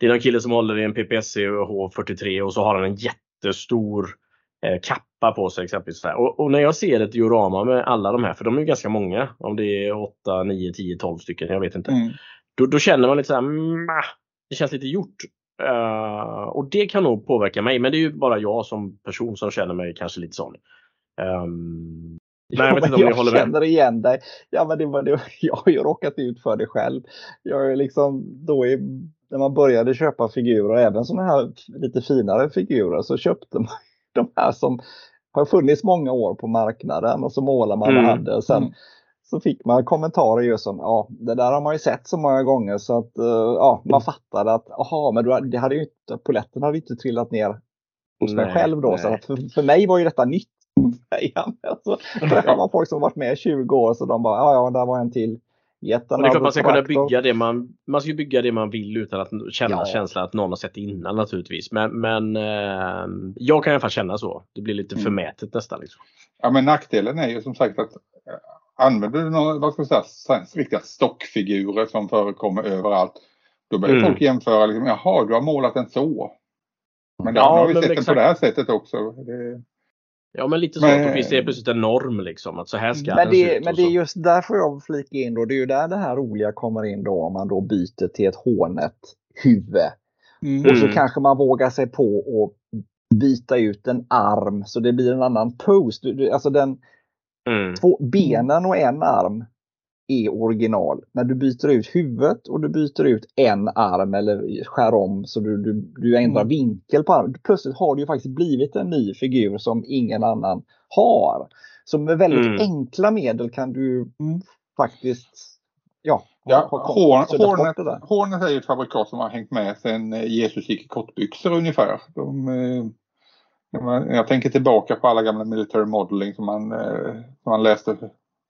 Det är en kille som håller i en PPSC H43 och så har han en jättestor kappa på sig exempelvis. Och, och, när jag ser ett diorama med alla de här, för de är ganska många, om det är 8, 9, 10, 12 stycken, jag vet inte. Mm. Då, då, känner man lite så här, det känns lite gjort. Uh, och det kan nog påverka mig, men det är ju bara jag som person som känner mig kanske lite sån. Um, Nej, jag, vet inte om jag, jag känner med. igen dig. Ja, men det var det, jag har ju råkat ut för det själv. Jag är liksom då i, när man började köpa figurer, även sådana här lite finare figurer, så köpte man de här som har funnits många år på marknaden och så målar man mm. hade. Och sen mm. så fick man kommentarer just som, ja, det där har man ju sett så många gånger så att, uh, ja, man fattade att, jaha, men du, det hade ju inte, poletten hade inte trillat ner hos mig själv då. Nej. Så för, för mig var ju detta nytt. Alltså, det var folk som varit med i 20 år så de bara, ja ja, där var en till. Jätten det är klart man ska kunna bygga det man, man ska bygga det man vill utan att känna ja. känslan att någon har sett det innan naturligtvis. Men, men eh, jag kan i alla fall känna så. Det blir lite mm. förmätet nästan. Liksom. Ja men nackdelen är ju som sagt att eh, använder du några, vad ska jag säga, riktiga stockfigurer som förekommer överallt. Då börjar mm. folk jämföra, liksom, jaha du har målat den så. Men då ja, har vi sett den på det här sättet också. Det... Ja men lite så men, att det plötsligt en norm liksom att så här ska men det. Men det är just därför jag flika in då. Det är ju där det här roliga kommer in då om man då byter till ett hånet huvud. Mm. Och så kanske man vågar sig på att byta ut en arm så det blir en annan pose. Alltså den, mm. två benen och en arm är original. När du byter ut huvudet och du byter ut en arm eller skär om så du, du, du ändrar mm. vinkel på armen. Plötsligt har det ju faktiskt blivit en ny figur som ingen annan har. Så med väldigt mm. enkla medel kan du mm. faktiskt Ja, ja horn, hornet, hornet är ju ett fabrikat som har hängt med sedan eh, Jesus gick i kortbyxor ungefär. De, eh, jag tänker tillbaka på alla gamla military modeling som man, eh, som man läste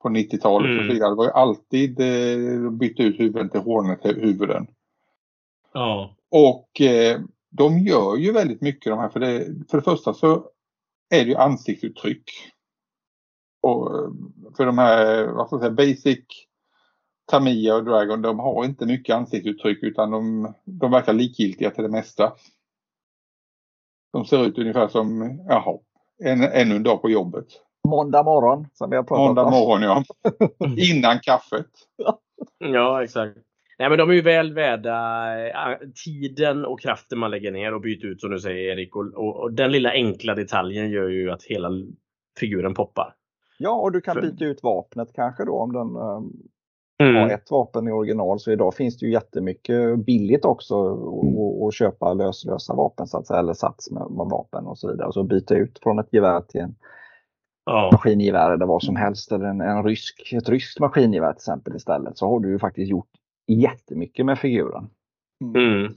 på 90-talet mm. och så vidare. Det var ju alltid eh, bytte ut huvuden till Hornet-huvuden. Ja. Och eh, de gör ju väldigt mycket de här. För det, för det första så är det ju ansiktsuttryck. Och eh, för de här, vad ska jag säga, basic Tamiya och Dragon, de har inte mycket ansiktsuttryck utan de, de verkar likgiltiga till det mesta. De ser ut ungefär som, jaha, en, ännu en dag på jobbet. Måndag morgon som vi har pratat Måndag om. morgon ja. Innan kaffet. ja exakt. Nej men de är ju väl värda tiden och kraften man lägger ner och byter ut som du säger Erik. Och, och, och, den lilla enkla detaljen gör ju att hela figuren poppar. Ja och du kan För... byta ut vapnet kanske då om den um, mm. ha ett vapen i original. Så idag finns det ju jättemycket billigt också att köpa löslösa vapen så att säga, eller sats med, med vapen och så vidare. Och så byta ut från ett gevär till en ja. maskingevär eller vad som helst. Eller en, en rysk, ett ryskt maskingevär till exempel istället. Så har du ju faktiskt gjort jättemycket med figuren. Mm.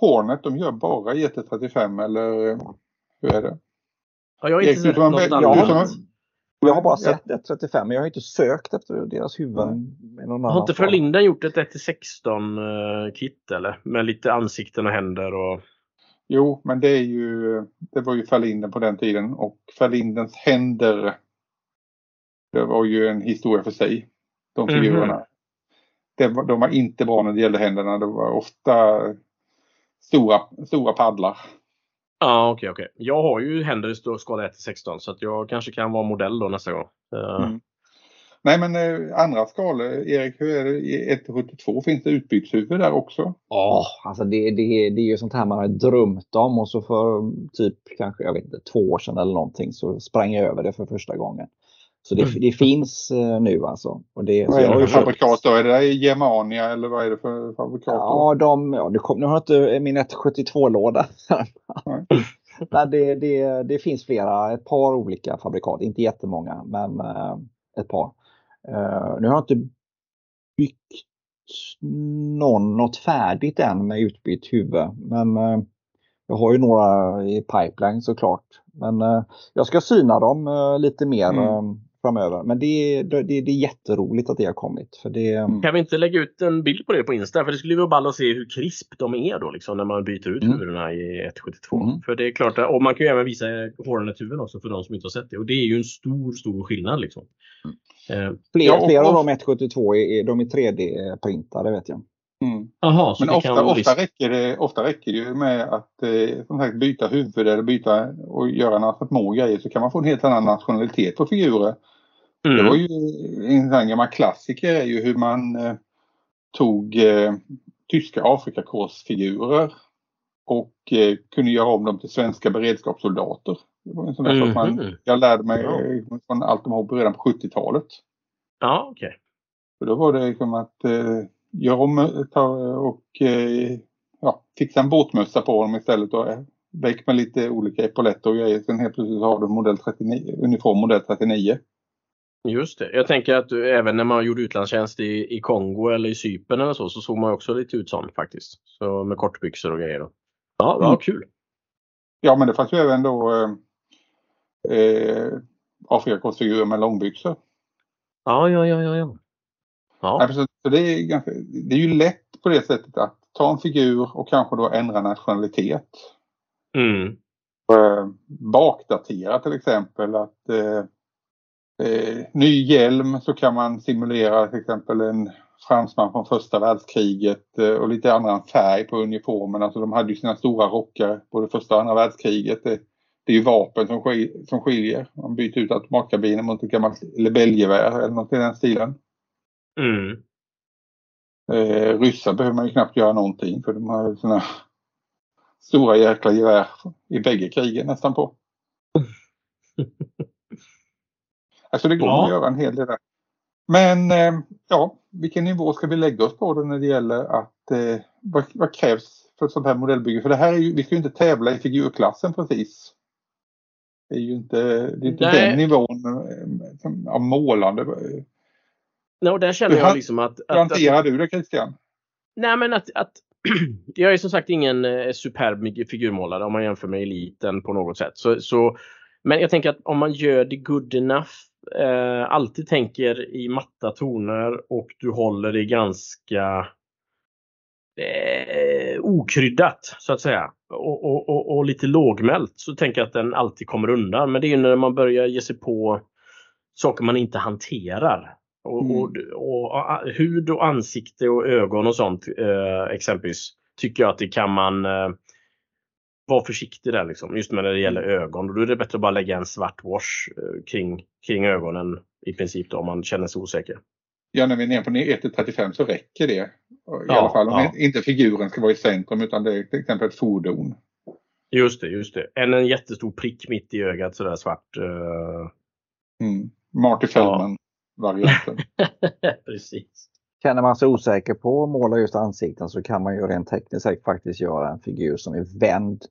Hornet, de gör bara GT35 eller eh, hur är det? Ja, jag har inte sett något annat. Jag har bara sett ett 35 men jag har inte sökt efter deras huvuden. Mm. Har inte Förlinden gjort ett 1-16 eh, kit eller? Med lite ansikten och händer och... Jo, men det är ju, det var ju Ferlinden på den tiden och Ferlindens händer det var ju en historia för sig. De mhm. figurerna. Mm. Det var, de var inte bra när det gällde händerna. Det var ofta stora, stora paddlar. Ja, ah, okej, okay, okej. Okay. Jag har ju händer i skala 1 16 så att jag kanske kan vara modell då nästa gång. Uh. Mm. Nej men eh, andra skalor, Erik, hur är det i 172? Finns det utbytshuvud där också? Ja, oh, alltså det, det, det är ju sånt här man har drömt om och så för typ kanske, jag vet inte, två år sedan eller någonting så sprang jag över det för första gången. Så det, mm. det finns uh, nu alltså. Och det, vad är det för fabrikat då? Är det Germania eller vad är det för fabrikat? Ja, de, ja nu, kom, nu har jag inte min 172-låda. Nej, det, det, det finns flera, ett par olika fabrikat, inte jättemånga men uh, ett par. Uh, nu har jag inte byggt någon, något färdigt än med utbytt huvud. Men uh, jag har ju några i pipeline såklart. Men uh, jag ska syna dem lite mer. Mm framöver. Men det, det, det, är jätteroligt att det har kommit. För det... Kan vi inte lägga ut en bild på det på Insta? För det skulle vara ball att se hur krisp de är då liksom, när man byter ut mm. huvudena i 1.72. Mm. För det är klart, och man kan ju även visa Hornet-huvuden också för de som inte har sett det. Och det är ju en stor, stor skillnad. Liksom. Mm. Eh, flera, ja, flera av de 1.72 är, de är 3D-printade vet jag. Mm. Aha, Men ofta, ofta, räcker det, ofta räcker det med att eh, som sagt, byta huvud eller byta och göra några små grejer så kan man få en helt annan nationalitet på figurer. Mm. Det var ju en gammal klassiker är ju hur man eh, tog eh, tyska Afrikakorsfigurer och eh, kunde göra om dem till svenska beredskapssoldater. Det var en sån där mm. man, mhm. jag lärde mig ja. från allt de har redan på 70-talet. Ja, okej. Okay. Då var det liksom att göra om och eh, ja, fixa en båtmössa på dem istället. Och, eh, väck med lite olika epauletter och grejer. Sen helt plötsligt har du modell 39, uniform modell 39. Just det. Jag tänker att du, även när man gjorde utlandstjänst i, i Kongo eller i Cypern eller så, så såg man också lite ut sån faktiskt. Så med kortbyxor och grejer. Då. Ja, mm. ja, kul. Ja, men det fanns ju även då eh, eh, Afrikakorsfigurer med långbyxor. Ja, ja, ja, ja. ja. ja. Så, det, är ganska, det är ju lätt på det sättet att ta en figur och kanske då ändra nationalitet. Mm. Eh, bakdatera till exempel att eh, eh, ny hjälm så kan man simulera till exempel en fransman från första världskriget eh, och lite annan färg på uniformen. Alltså de hade ju sina stora rockar både första och andra världskriget. Det, det är ju vapen som, skil, som skiljer. Man byter ut automatkabinen mot ett gammalt lebelgevär eller något i den stilen. Mm. Eh, ryssar behöver man ju knappt göra någonting för de har såna stora jäkla gevär i bägge krigen nästan på. Alltså det går ja. att göra en hel del där. Men eh, ja, vilken nivå ska vi lägga oss på då när det gäller att eh, vad, vad, krävs för ett sånt här modellbygge? För det här är ju, vi ska ju inte tävla i figurklassen precis. Det är ju inte, det är inte den nivån eh, av målande. No, där känner jag liksom att... Hur hanterar du det Christian? Nej men att, att jag är som sagt ingen eh, superb figurmålare om man jämför med eliten på något sätt. Så, så, men jag tänker att om man gör det good enough eh, alltid tänker i matta toner och du håller det ganska eh, okryddat så att säga och, och, och, och, lite lågmält så tänker jag att den alltid kommer undan. Men det är när man börjar ge sig på saker man inte hanterar. Och, mm. och, och, hud och ansikte och ögon och sånt eh, exempelvis tycker jag att det kan man eh, var försiktig där liksom. Just när det gäller mm. ögon. Då är det bättre att bara lägga en svart wash eh, kring, kring ögonen i princip då, om man känner sig osäker. Ja, när vi är nere på 1-35 så räcker det. I ja, alla fall om ja. inte figuren ska vara i centrum utan det är till exempel ett fordon. Just det, just det. Än en jättestor prick mitt i ögat sådär svart. Uh... Mm. Marty Feldman. Varianten. Precis. Känner man sig osäker på att måla just ansikten så kan man ju rent tekniskt säkert faktiskt göra en figur som är vänd.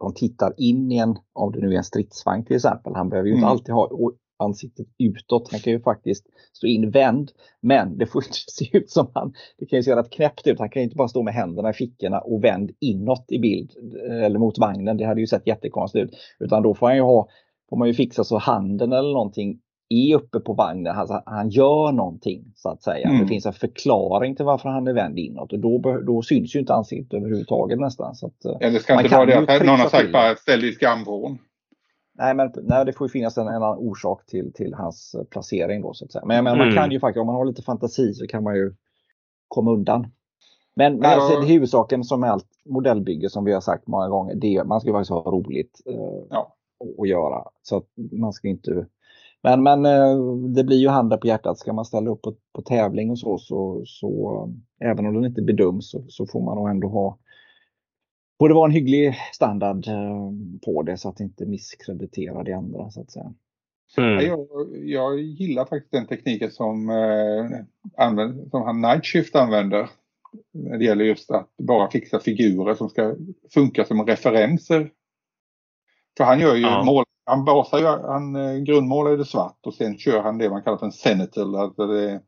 Om tittar in i en, om det nu är en stridsvagn till exempel. Han behöver ju inte Mm. alltid ha ansiktet utåt. Han kan ju faktiskt stå invänd. Men det får inte se ut som han, det kan ju se rätt knäppt ut. Han kan ju inte bara stå med händerna i fickorna och vänd inåt i bild eller mot vagnen. Det hade ju sett jättekonstigt ut. Utan då får han ju ha, får man ju fixa så handen eller någonting är uppe på vagnen. Alltså, han gör någonting så att säga. Mm. Det finns en förklaring till varför han är vänd inåt och då, då syns ju inte ansiktet överhuvudtaget nästan. Så att, eh, Eller ska Man inte kan vara det att någon har sagt till bara ställ dig i skamvrån. Nej, men nej, det får ju finnas en, en annan orsak till, till hans eh, placering då så att säga. Men, men man Mm. kan ju faktiskt, om man har lite fantasi så kan man ju komma undan. Men, men alltså, det huvudsaken som med allt modellbygge som vi har sagt många gånger, det är man ska ju faktiskt ha roligt eh, Ja. att- att göra. Så att man ska inte... Men, men eh, det blir ju handen på hjärtat, ska man ställa upp på, på tävling och så, så, så även om den inte bedöms så, så får man nog ändå ha Borde vara en hygglig standard eh, på det så att det inte misskrediterar det andra så att säga. Mm. Jag, jag gillar faktiskt den tekniken som, eh, använd, som han Nightshift använder. När det gäller just att bara fixa figurer som ska funka som referenser. För han gör ju Ja. mål, han basar ju, han eh, grundmålar det svart och sen kör han det man kallar för en senatal, alltså det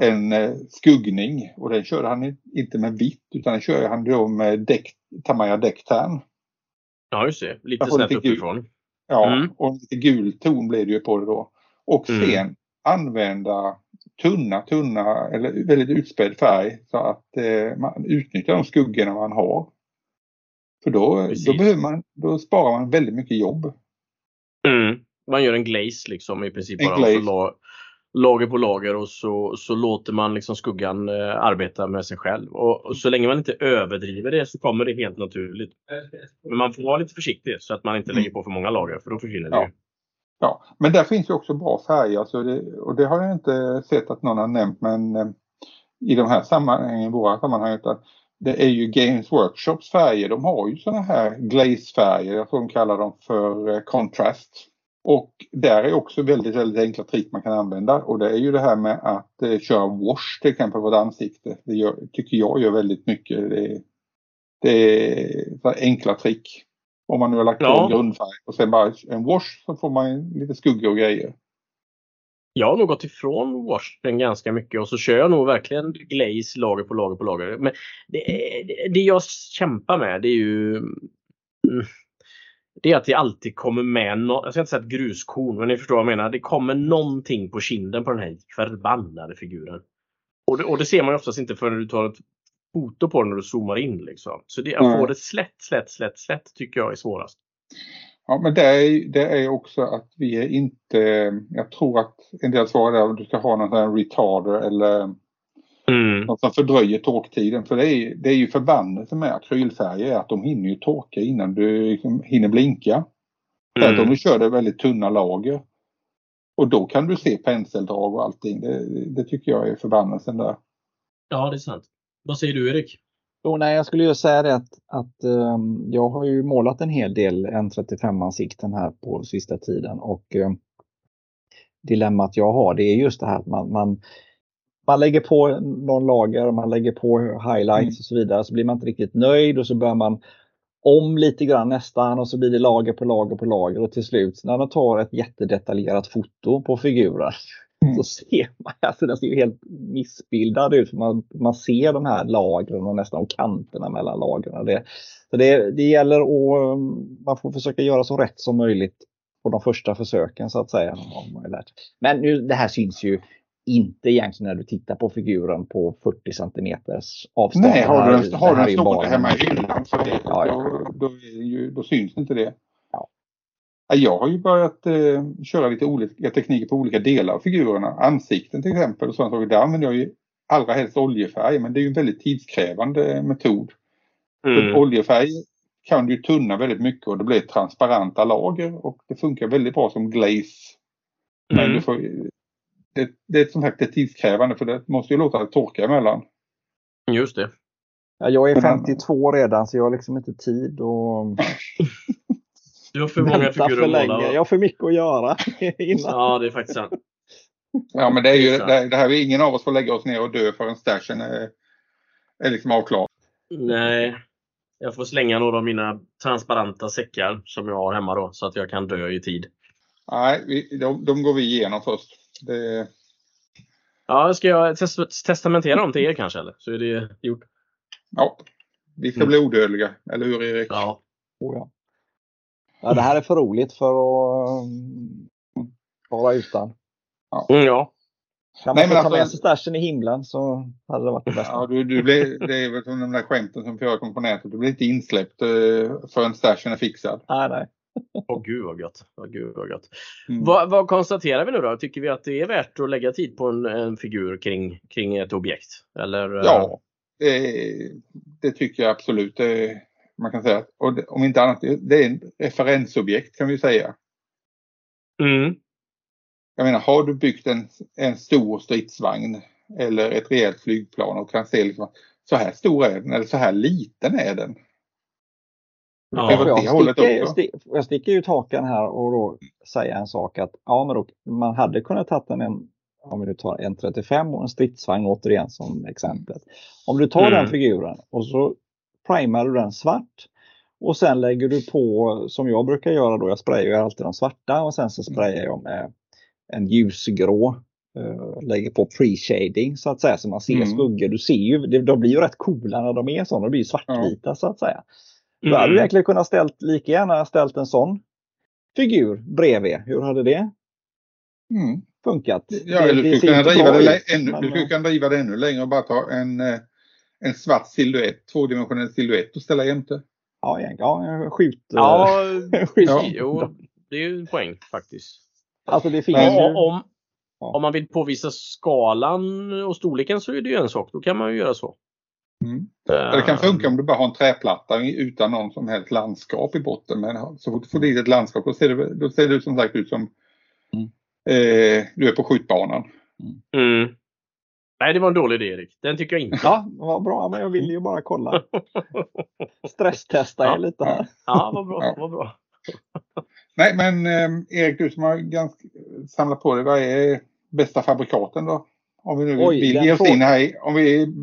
en eh, skuggning och den körde han inte med vitt utan den kör han då med däck, Tamaya däcktärn. Ja, just det. Lite snett lite gul. uppifrån. Ja, Mm. och lite gul ton blir det ju på det då. Och Mm. sen använda tunna, tunna eller väldigt utspädd färg så att eh, man utnyttjar de skuggorna man har. För då, Precis. då, behöver man, då sparar man väldigt mycket jobb. Mm. Man gör en glaze liksom i princip En bara. Och så glaze. la, lager på lager och så, så låter man liksom skuggan eh, arbeta med sig själv. Och, och så länge man inte överdriver det så kommer det helt naturligt. Men man får vara lite försiktig så att man inte Mm. lägger på för många lager för då försvinner det Ja. ju. Ja, men där finns ju också bra färger så det, och det har jag inte sett att någon har nämnt men eh, i de här sammanhangen, våra sammanhang, utan det är ju Games Workshops färger. De har ju sådana här glazefärger, jag tror de kallar dem för eh, contrast. Och där är också väldigt, väldigt enkla trick man kan använda och det är ju det här med att eh, köra wash till exempel på ett ansikte. Det gör, tycker jag gör väldigt mycket. Det, det är enkla trick. Om man nu har lagt på Ja. en grundfärg och sen bara en wash så får man lite skugga och grejer. Jag har nog gått ifrån washen ganska mycket och så kör jag nog verkligen glaze lager på lager på lager. Men det, det, det jag kämpar med det är ju mm, det är att det alltid kommer med, no, jag ska inte säga ett gruskorn, men ni förstår vad jag menar. Det kommer någonting på kinden på den här förbannade figuren. Och det, och det ser man ju oftast inte förrän du tar ett foto på den när du zoomar in. Liksom. Så det, att få det slätt, slätt, slätt, slätt tycker jag är svårast. Ja, men det är, det är också att vi är inte, jag tror att en del svar är att du ska ha någon sån här retarder eller Mm. något som fördröjer torktiden. För det är, det är ju förbannelsen med akrylfärger är att de hinner ju torka innan du liksom hinner blinka. Så att om Mm. du kör det väldigt tunna lager och då kan du se penseldrag och allting. Det, det tycker jag är förbannelsen där. Ja, det är sant. Vad säger du Erik? Jo, nej, jag skulle ju säga det att, att ehm, jag har ju målat en hel del N35-ansikten här på sista tiden och eh, dilemmat jag har det är just det här att man, man, man lägger på någon lager, man lägger på highlights Mm. och så vidare så blir man inte riktigt nöjd och så börjar man om lite grann nästan och så blir det lager på lager på lager och till slut när man tar ett jättedetaljerat foto på figuren Mm. så ser man, alltså den ser ju helt missbildad ut. Man, man ser de här lagren och nästan kanterna mellan lagren. Det, så det, det gäller att man får försöka göra så rätt som möjligt på de första försöken så att säga. Men nu, det här syns ju inte egentligen när du tittar på figuren på 40 centimeters avstånd. Nej, har du den, har du den stående hemma i hyllan så det, Ja, ja. Då, då, då syns inte det. Ja. Ja, Jag har ju börjat eh, köra lite olika tekniker på olika delar av figurerna. Ansikten till exempel och sånt. saker. Där använder jag ju allra helst oljefärg men det är ju en väldigt tidskrävande metod. För Mm. oljefärg kan du tunna väldigt mycket och det blir transparenta lager och det funkar väldigt bra som glaze. Men Mm. du får, det, det är som sagt det är tidskrävande för det måste ju låta det torka emellan. Just det. Ja, jag är Men den- 52 redan så jag har liksom inte tid och Du har för många figurer för att måla. länge. och- Jag har för mycket att göra innan. Ja, det är faktiskt sant. Ja, men det är ju det, det här är ingen av oss får lägga oss ner och dö förrän stashen är, är liksom avklarad. Nej, jag får slänga några av mina transparenta säckar som jag har hemma då så att jag kan dö i tid. Nej, vi, de, de går vi igenom först. Det... Ja, ska jag test testamentera dem till er kanske? Eller? Så är det gjort. Ja, vi ska mm. bli odödliga. Eller hur Erik? Ja. Oh, ja. Ja. Det här är för roligt för att um, vara utan. Ja. Mm, ja. Kan man Nej, få ta med sig stashen i himlen så hade det varit det bästa. Ja, du, du blir, det är väl som de där skämten som förekommer på nätet. Du blir inte insläppt uh, förrän stashen är fixad. Nej, nej. Åh oh, gud vad gött. Oh, gud, vad, gött. Mm. Vad, vad, konstaterar vi nu då? Tycker vi att det är värt att lägga tid på en, en figur kring, kring ett objekt? Eller, ja, det, det tycker jag absolut. Det, man kan säga. Och det, om inte annat, det är ett referensobjekt kan vi säga. Mm. Jag menar, har du byggt en, en stor stridsvagn eller ett rejält flygplan och kan se liksom, så här stor är den eller så här liten är den. Ja, jag, sticker, jag sticker ut hakan här och då säga en sak att ja, men då, man hade kunnat ta en, om vi nu tar en 35 och en stridsvagn återigen som exempel. Om du tar mm. den figuren och så primar du den svart och sen lägger du på som jag brukar göra då, jag sprayar alltid de svarta och sen så sprayar jag med en ljusgrå Uh, lägger på pre-shading så att säga så man ser mm. skuggor. Du ser ju, de blir ju rätt coola när de är sådana, de blir svartvita ja. så att säga. Mm. Då hade du egentligen kunnat ställt, lika gärna ställt en sån figur bredvid. Hur hade det mm. funkat? Ja, det, du, skulle kunna driva det ännu, driva det ännu längre och bara ta en, eh, en svart silhuett, tvådimensionell silhuett och ställa jämte. Ja, ja skjut... Ja, skjut. ja. Jo, det är ju en poäng faktiskt. Alltså det finns ju... Om, om man vill påvisa skalan och storleken så är det ju en sak. Då kan man ju göra så. Mm. Det kan funka om du bara har en träplatta utan någon som helst landskap i botten. Men så fort du får dit ett landskap då ser det, då ser det som sagt ut som mm. eh, du är på skjutbanan. Mm. Nej, det var en dålig idé Erik. Den tycker jag inte. Ja, vad bra. Men jag ville ju bara kolla. Stresstesta ja. er lite här. Ja, vad bra. Ja. Vad bra. Nej, men eh, Erik, du som har ganska, samlat på dig, vad är bästa fabrikaten då? Om vi nu Oj, vill ge oss in här, om vi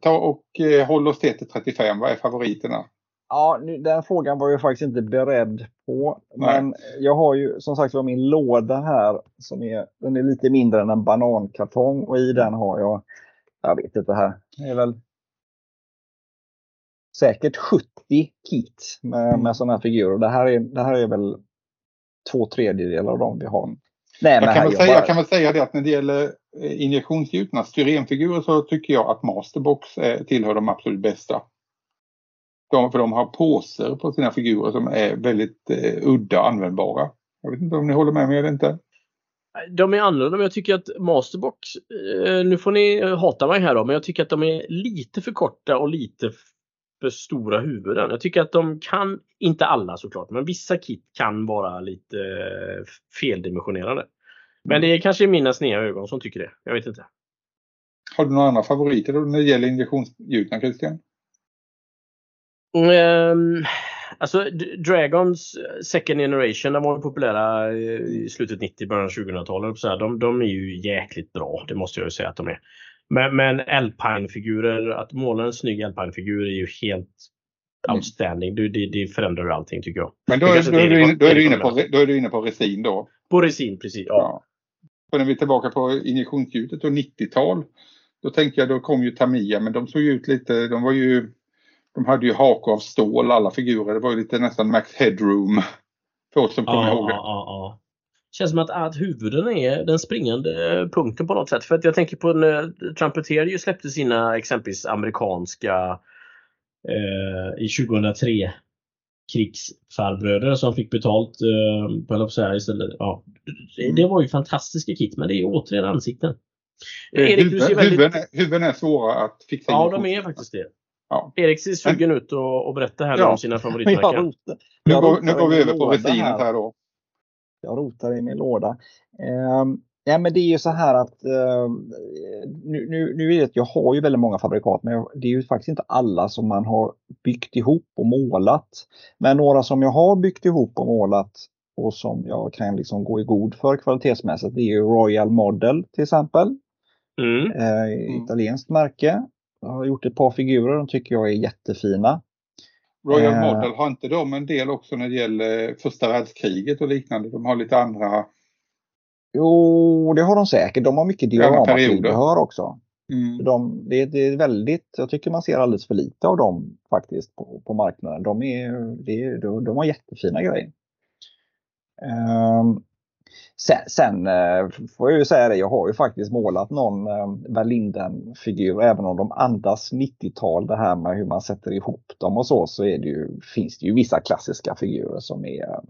tar och eh, håller oss till 35, vad är favoriterna? Ja, nu, den frågan var jag faktiskt inte beredd på. Nej. Men jag har ju som sagt var min låda här som är, den är lite mindre än en banankartong och i den har jag, jag vet inte här, det är väl säkert 70 kit med, mm. med sådana här figurer. Det här, är, det här är väl två tredjedelar av dem vi har. Nej, jag, kan väl säga, bara... jag kan väl säga det att när det gäller eh, injektionsgjutna styrenfigurer så tycker jag att Masterbox är, tillhör de absolut bästa. De, för de har påser på sina figurer som är väldigt eh, udda och användbara. Jag vet inte om ni håller med mig eller inte. De är annorlunda men jag tycker att Masterbox, eh, nu får ni hata mig här då, men jag tycker att de är lite för korta och lite för stora huvuden. Jag tycker att de kan, inte alla såklart, men vissa kit kan vara lite eh, feldimensionerade. Men mm. det är kanske mina sneda ögon som tycker det. Jag vet inte. Har du några andra favoriter när det gäller injektionsgjutna Christian? Um, alltså Dragons second generation, de var populära i slutet 90, början av 2000-talet. De, de är ju jäkligt bra, det måste jag ju säga att de är. Men, men Alpine-figurer, att måla en snygg Alpine-figur är ju helt mm. outstanding. Det, det, det förändrar ju allting tycker jag. Men då är, då, är du, inne, då, är du inne på, då är du inne på resin då? På resin, precis. Ja. ja. Och när vi är tillbaka på injektionsljudet och 90-tal. Då tänker jag, då kom ju Tamiya, men de såg ut lite, de var ju, de hade ju hake av stål alla figurer. Det var ju lite nästan Max Headroom. För oss som kommer ja, ihåg. Ja, ja, känns som att, att huvuden är den springande punkten på något sätt. För att jag tänker på när Trumpeter släppte sina exempelvis amerikanska eh, i 2003 krigsfarbröder som fick betalt eh, på här istället. Ja, det, det, var ju fantastiska kit men det är återigen ansikten. Eh, Erik, huvuden, väldigt... huvuden, är, huvuden är svåra att fixa Ja, de är faktiskt det. Ja. Erik ser sugen ut och, och berätta här ja. om sina favoritmärken. Nu, går, nu går vi över på resinet här då. Jag rotar i min låda. Eh, ja, men det är ju så här att eh, nu, nu, nu vet jag, jag har ju väldigt många fabrikat men det är ju faktiskt inte alla som man har byggt ihop och målat. Men några som jag har byggt ihop och målat och som jag kan liksom gå i god för kvalitetsmässigt det är ju Royal Model till exempel. Mm. Eh, Mm. italienskt märke. Jag har gjort ett par figurer, de tycker jag är jättefina. Royal Eh. Model har inte de en del också när det gäller första världskriget och liknande? De har lite andra... Jo, det har de säkert. De har mycket dioramatillbehör också. Mm. De, det, det är väldigt, jag tycker man ser alldeles för lite av dem faktiskt på, på marknaden. De, är, det, de, de har jättefina grejer. Ehm, sen sen eh, får jag ju säga det, jag har ju faktiskt målat någon uh, Verlinden-figur. Även om de andas 90-tal, det här med hur man sätter ihop dem och så, så är det ju, finns det ju vissa klassiska figurer som är uh,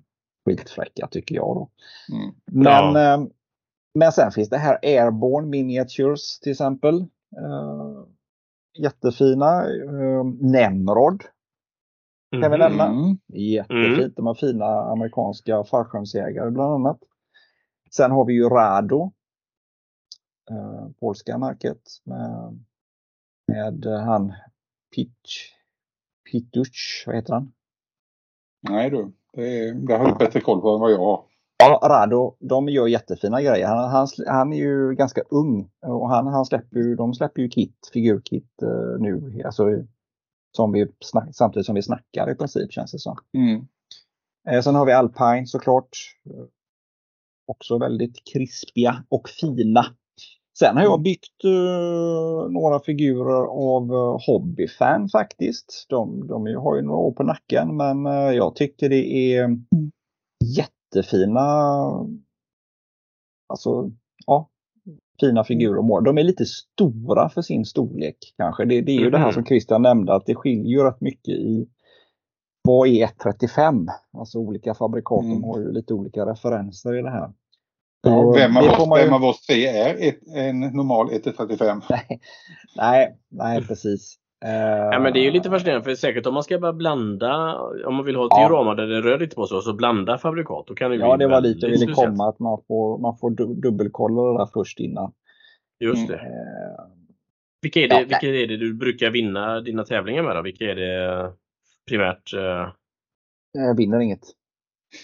skitfräcka tycker jag. Då. Mm. Men, Ja. eh, men sen finns det här Airborne Miniatures till exempel. Eh, jättefina. Eh, Nemrod kan vi Mhm. nämna. Mm. Jättefint. De har fina amerikanska fallskärmsjägare bland annat. Sen har vi ju Rado. Eh, polska märket. Med, med han Pitch. Pituch, vad heter han? Nej du, det, är, det har du bättre koll på än vad jag har. Ja, Rado, de gör jättefina grejer. Han, han, han är ju ganska ung och han, han släpper ju, de släpper ju kit, figurkit eh, nu. Alltså, som vi snack, samtidigt som vi snackar i princip känns det som. Mm. Eh, sen har vi Alpine såklart. Också väldigt krispiga och fina. Sen har jag byggt eh, några figurer av uh, hobbyfan faktiskt. De, de har ju några år på nacken men eh, jag tycker det är jättefina Alltså, ja, fina figurer. De är lite stora för sin storlek kanske. Det, det är ju det här Mhm. som Christian nämnde att det skiljer rätt mycket i vad är 135? Alltså olika fabrikat Mm. har ju lite olika referenser i det här. Ja, Och vem, av oss, ju- vem av oss tre är ett, en normal 1-35? Nej, nej precis. Eh, Ja, men det är ju lite fascinerande för säkert om man ska börja blanda, om man vill ha ett Ja. diorama där det rör lite på sig och så blanda fabrikat. Då kan det Ja, bli det var dit jag ville komma. Att man får, man får du, dubbelkolla det där först innan. Just det. Eh, Vilka är det, Ja, vilka är det du brukar vinna dina tävlingar med då? Vilka är det primärt? eh, Jag vinner inget.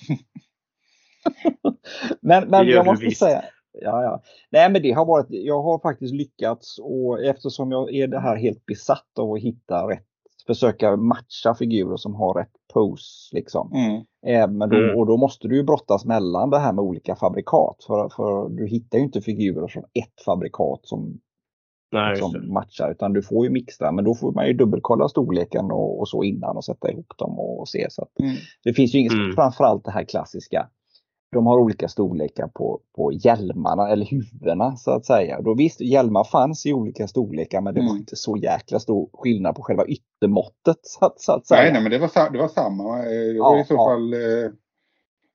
men men jag måste visst. säga. Ja, ja. Nej, men det har varit. Jag har faktiskt lyckats och eftersom jag är det här helt besatt av att hitta rätt, försöka matcha figurer som har rätt pose liksom. Mm. Men då, Mm. Och då måste du ju brottas mellan det här med olika fabrikat. För, för du hittar ju inte figurer från ett fabrikat som Nej, som matchar utan du får ju mixtra men då får man ju dubbelkolla storleken och, och så innan och sätta ihop dem och, och se. Så att Mm. det finns ju inget, Mm. framförallt det här klassiska. De har olika storlekar på, på hjälmarna eller huvudena så att säga. Då visst, hjälmar fanns i olika storlekar men det var Mm. inte så jäkla stor skillnad på själva yttermåttet så att, så att säga. Nej, nej, men det var, det var samma. Eh, Det var Ja, i så ja. fall eh,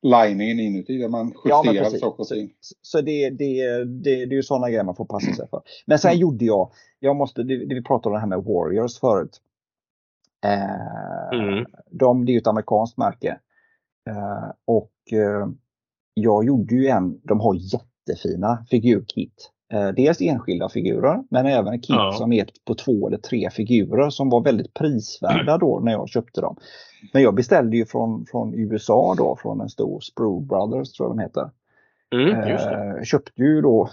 liningen inuti där man Ja, justerade precis. saker och ting. Så, så det, det, det, det är ju sådana grejer man får passa sig för. Men sen Mm. gjorde jag, jag måste, det, det vi pratade om det här med Warriors förut. Eh, Mm. de, det är ju ett amerikanskt märke. Eh, och eh, jag gjorde ju en, de har jättefina figurkit. Eh, dels enskilda figurer men även kit Ja. som är på två eller tre figurer som var väldigt prisvärda då när jag köpte dem. Men jag beställde ju från, från USA då, från en stor Sprue Brothers tror jag de heter. Mm. Eh, köpte ju då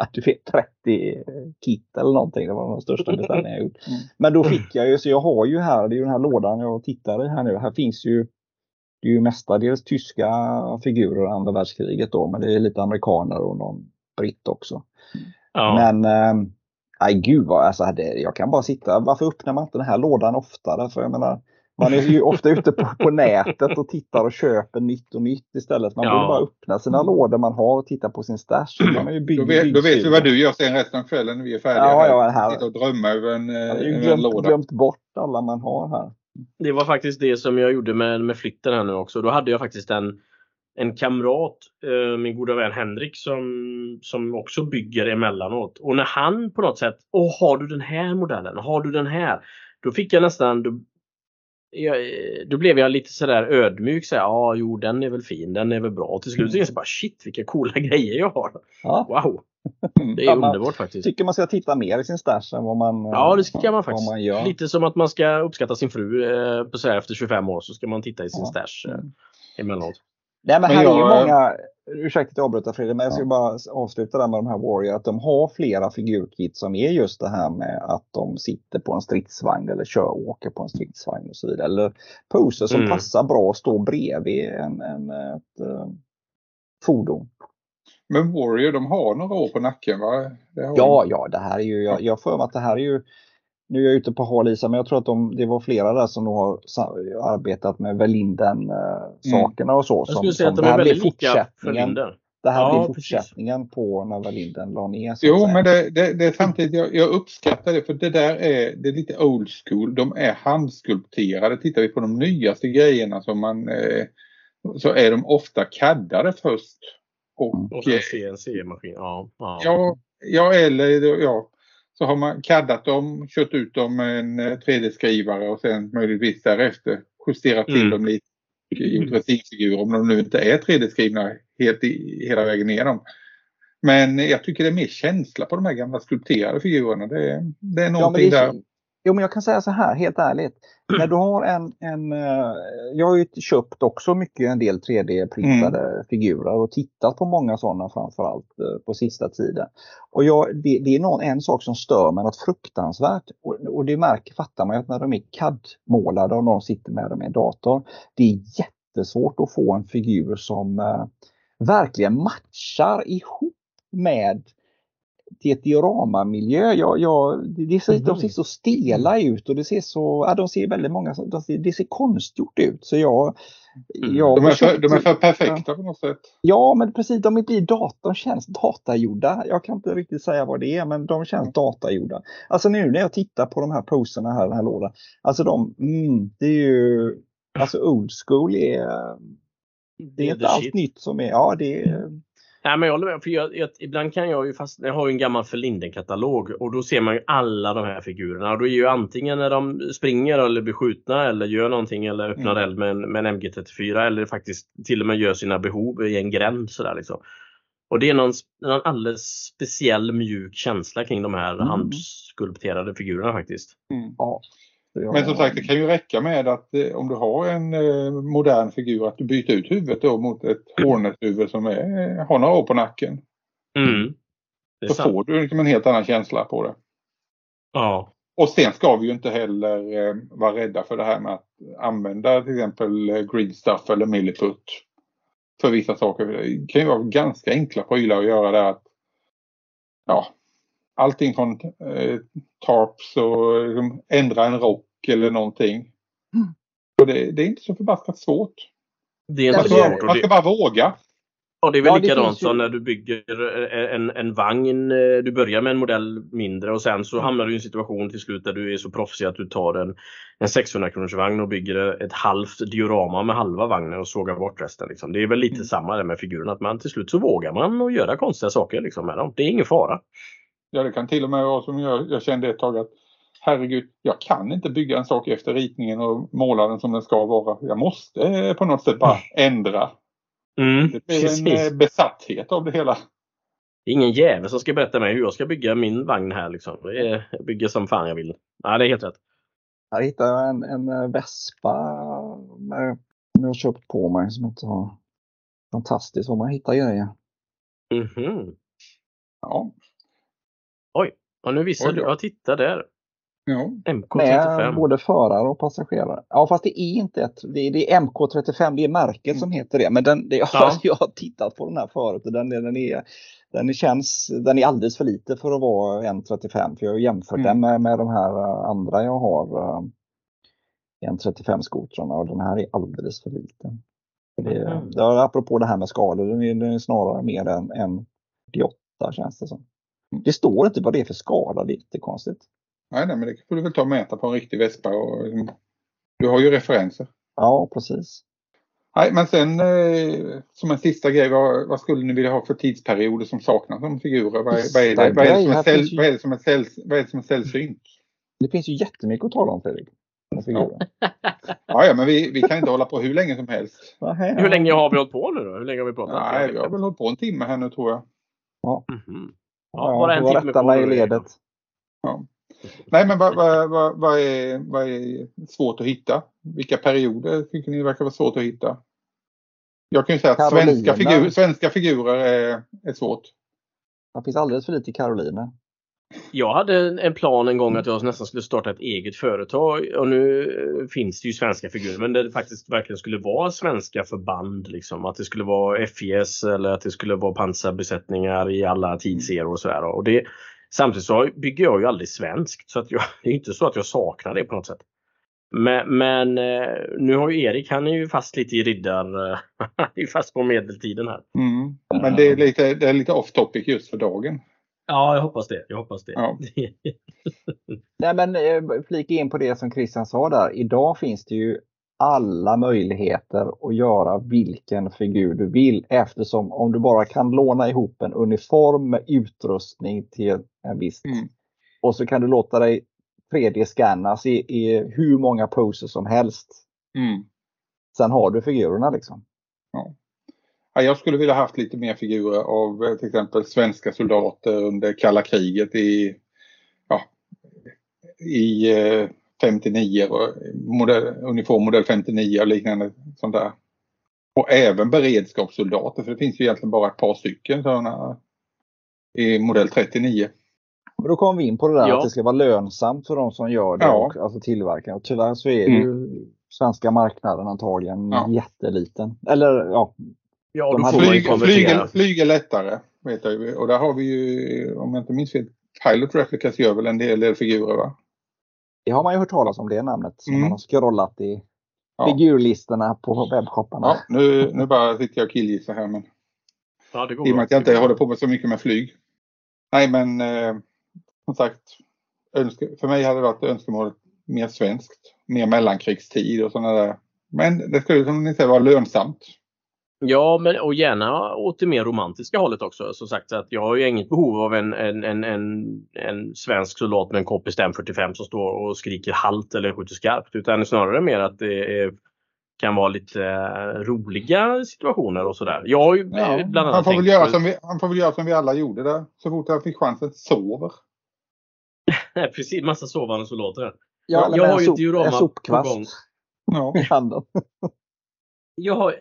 att du vet 30 kit eller någonting. Det var den största beställningen jag gjort. Mm. Men då fick jag ju, så jag har ju här, det är ju den här lådan jag tittar i här nu. Här finns ju, det är ju mestadels tyska figurer andra världskriget då, men det är lite amerikaner och någon britt också. Ja. Men nej gud vad, alltså det, jag kan bara sitta, varför öppnar man inte den här lådan oftare? För jag menar, man är ju ofta ute på, på nätet och tittar och köper nytt och nytt istället. Man Ja. borde bara öppna sina lådor man har och titta på sin stash. Man är ju bygg, Då vet, då vet vi vad du gör sen resten av kvällen när vi är färdiga. Ja, här. ja, här. Sitta och drömma över en, Jag eh, ju en glömt, låda. glömt bort alla man har här. Det var faktiskt det som jag gjorde med, med flytten här nu också. Då hade jag faktiskt en, en kamrat, eh, min goda vän Henrik, som, som också bygger emellanåt. Och när han på något sätt, Åh, har du den här modellen? Har du den här? Då fick jag nästan, då, jag, då blev jag lite sådär ödmjuk. Så här, ja, jo, den är väl fin, den är väl bra. Och till slut så är jag bara, shit vilka coola grejer jag har. Ja. Wow! Mm. Det är man underbart faktiskt. Tycker man ska titta mer i sin stash än vad man, Ja, det ska man vad faktiskt. man gör. Lite som att man ska uppskatta sin fru eh, på så här, efter 25 år så ska man titta i sin Ja. stash eh, Mm. emellanåt. Nej, men, men här jag... är ju många, ursäkta att jag avbryter Fredrik, men jag ska ja. bara avsluta där med de här Warrior, att de har flera figurkit som är just det här med att de sitter på en stridsvagn eller kör och åker på en stridsvagn och så vidare. Eller poser som mm. passar bra att stå bredvid en, en, ett uh, fordon. Men Warrior, de har några år på nacken va? ja, de... ja, det här är ju, jag, jag mig att det här är ju nu är jag ute på hal is, men jag tror att de, det var flera där som har arbetat med Verlinden-sakerna eh, och så. Jag skulle säga att de är väldigt lika Verlinden. Det här ja, blir fortsättningen precis. på när Verlinden la ner. Jo, men det, det, det, är samtidigt, jag, jag, uppskattar det för det där är, det är lite old school. De är handskulpterade. Tittar vi på de nyaste grejerna som man eh, så är de ofta kaddade först. Och, och CNC-maskin, ja, ja. ja. Ja, eller ja, så har man kaddat dem, kört ut dem med en 3D-skrivare eh, och sen möjligtvis därefter justerat till mm. dem lite. Gjort resinfigurer om de nu inte är 3D-skrivna helt i, hela vägen igenom. Men jag tycker det är mer känsla på de här gamla skulpterade figurerna. Det, det är någonting ja, det är, där. Jo, men jag kan säga så här helt ärligt. När du har en, en eh, jag har ju köpt också mycket en del 3D-printade mm. figurer och tittat på många sådana framförallt eh, på sista tiden. Och jag, det, det, är någon, en sak som stör mig något fruktansvärt och, och det märker, fattar man att när de är CAD-målade och någon sitter med dem i en dator. Det är jättesvårt att få en figur som eh, verkligen matchar ihop med till ett dioramamiljö. Jag, jag, det ser, mm. De ser så stela ut och det ser så, ja, de ser väldigt många, de ser, det ser konstgjort ut. Så jag, mm. jag de, är för, de är för perfekta på något sätt. Ja, men precis, de blir datorn känns datagjorda. Jag kan inte riktigt säga vad det är, men de känns datagjorda. Alltså nu när jag tittar på de här poserna här, den här lådan. Alltså de, mm, det är ju, alltså old school är, det är inte allt nytt som är, ja det är Nej, men jag håller med. För jag, jag, ibland kan jag ju fast jag har ju en gammal Förlinden-katalog och då ser man ju alla de här figurerna. Och då är ju antingen när de springer eller blir skjutna eller gör någonting eller öppnar mm. eld med en, med en MG34 eller faktiskt till och med gör sina behov i en gränd sådär liksom. Och det är någon, någon alldeles speciell mjuk känsla kring de här mm. handskulpterade figurerna faktiskt. Mm. Ja. Men som sagt, det kan ju räcka med att eh, om du har en eh, modern figur att du byter ut huvudet då mot ett Hornet-huvud som är, har några år på nacken. Mm. Så sant. får du liksom en helt annan känsla på det. Ja. Och sen ska vi ju inte heller eh, vara rädda för det här med att använda till exempel eh, Green Stuff eller Milliput för vissa saker. Det kan ju vara ganska enkla prylar att göra där. Att, ja, allting från eh, tarps och liksom, ändra en rock eller någonting. Mm. Och det, det, är inte så förbaskat svårt. Det är inte man, ska, man ska bara våga. Ja, det är väl ja, likadant som när du bygger en, en vagn. Du börjar med en modell mindre och sen så mm. hamnar du i en situation till slut där du är så proffsig att du tar en, en 600 kronors vagn och bygger ett halvt diorama med halva vagnen och sågar bort resten. Liksom. Det är väl lite mm. samma där med figurerna. Att man till slut så vågar man och göra konstiga saker liksom, med dem. Det är ingen fara. Ja, det kan till och med vara som jag, jag kände ett tag att herregud, jag kan inte bygga en sak efter ritningen och måla den som den ska vara. Jag måste eh, på något sätt bara ändra. Mm, det blir precis. en eh, besatthet av det hela. Det är ingen jävel som ska berätta mig hur jag ska bygga min vagn här. Liksom. Jag bygger som fan jag vill. Ja, det är helt rätt. Jag hittade en, en eh, Vespa med, jag har köpt på mig som inte har fantastiskt vad man hittar grejer. Mm -hmm. Ja. Oj, och nu visar du. Ja, titta där. Ja. MK35. Med både förare och passagerare. Ja fast det är inte ett, det är, det är MK35, det är märket mm. som heter det. Men den, det, ja. jag har tittat på den här förut och den, den, är, den, känns, den är alldeles för lite för att vara en 35. För jag har jämfört mm. den med, med de här eh, andra jag har. Uh, en 35 skotrarna och den här är alldeles för liten. Det, mm. det, apropå det här med skador, den är, den är snarare mer än, än 88 känns det som. Det står inte vad det är för skala, det är jättekonstigt. Nej, nej, men det får du väl ta och mäta på en riktig vespa. Och, du har ju referenser. Ja, precis. Nej, men sen eh, som en sista grej, vad, vad, skulle ni vilja ha för tidsperioder som saknas som figurer? Vad, vad, är, det, vad, är, det som är säll, vad är det som är säll, vad är det som är sällsynt? Det finns ju jättemycket att tala om Fredrik. Ja. ja, men vi, vi kan inte hålla på hur länge som helst. Hur länge har vi hållit på nu då? Hur länge har vi pratat? Nej, vi har väl hållit på en timme här nu tror jag. Ja. Mm -hmm. Ja, bara en timme kvar. i ledet. Ja. Nej, men vad, vad, vad, vad, är, vad är svårt att hitta? Vilka perioder tycker ni verkar vara svårt att hitta? Jag kan ju säga att svenska, figur, svenska figurer är, är svårt. Det finns alldeles för lite Karoliner. Jag hade en plan en gång att jag nästan skulle starta ett eget företag och nu finns det ju svenska figurer men det faktiskt verkligen skulle vara svenska förband. Liksom. Att det skulle vara FIS eller att det skulle vara pansarbesättningar i alla tidsserier och sådär. Och det, samtidigt så bygger jag ju aldrig svenskt så att jag, det är inte så att jag saknar det på något sätt. Men, men eh, nu har ju Erik, han är ju fast lite i riddar, han är fast på medeltiden här. Mm. Men det är lite, det är lite off topic just för dagen. Ja, jag hoppas det. Jag hoppas det. Ja. Nej, men eh, flika in på det som Christian sa där. Idag finns det ju alla möjligheter att göra vilken figur du vill eftersom om du bara kan låna ihop en uniform med utrustning till en viss mm. och så kan du låta dig 3D-scannas i, i hur många poses som helst. Mm. Sen har du figurerna liksom. Ja. Ja, jag skulle vilja haft lite mer figurer av eh, till exempel svenska soldater under kalla kriget i, ja, i 59 eh, och modell, uniform modell 59 och liknande sånt där. Och även beredskapssoldater för det finns ju egentligen bara ett par stycken sådana i modell 39. Men då kommer vi in på det där ja. att det ska vara lönsamt för de som gör det, ja. och, alltså tillverkaren. Och tyvärr så är mm. ju svenska marknaden antagligen ja. jätteliten. Eller ja, Ja, de hade flyg, flyg, flyg är lättare. Vet jag. Och där har vi ju, om jag inte minns fel, Pilot Replicas gör väl en del, del figurer va? Det har man ju hört talas om det namnet som mm. man har scrollat i ja. figurlistorna på webbshopparna. Ja, nu, nu bara sitter jag och killgissar här men ja, det går i och med att jag inte håller på med så mycket med flyg. Nej men eh, som sagt, önske, för mig hade det varit önskemålet mer svenskt, mer mellankrigstid och sådana där. Men det skulle som ni säger vara lönsamt. Ja, men och gärna åt det mer romantiska hållet också. Som sagt, att jag har ju inget behov av en, en, en, en, en svensk soldat med en kompis M45 som står och skriker halt eller skjuter skarpt. Utan snarare mer att det är, kan vara lite uh, roliga situationer och sådär. Jag har ju ja, bland annat han, får väl göra som vi, han får väl göra som vi alla gjorde där. Så fort han fick chansen, sover. Precis, massa sovande soldater. Ja, jag har ju ett diorama på gång. Ja. I handen. jag har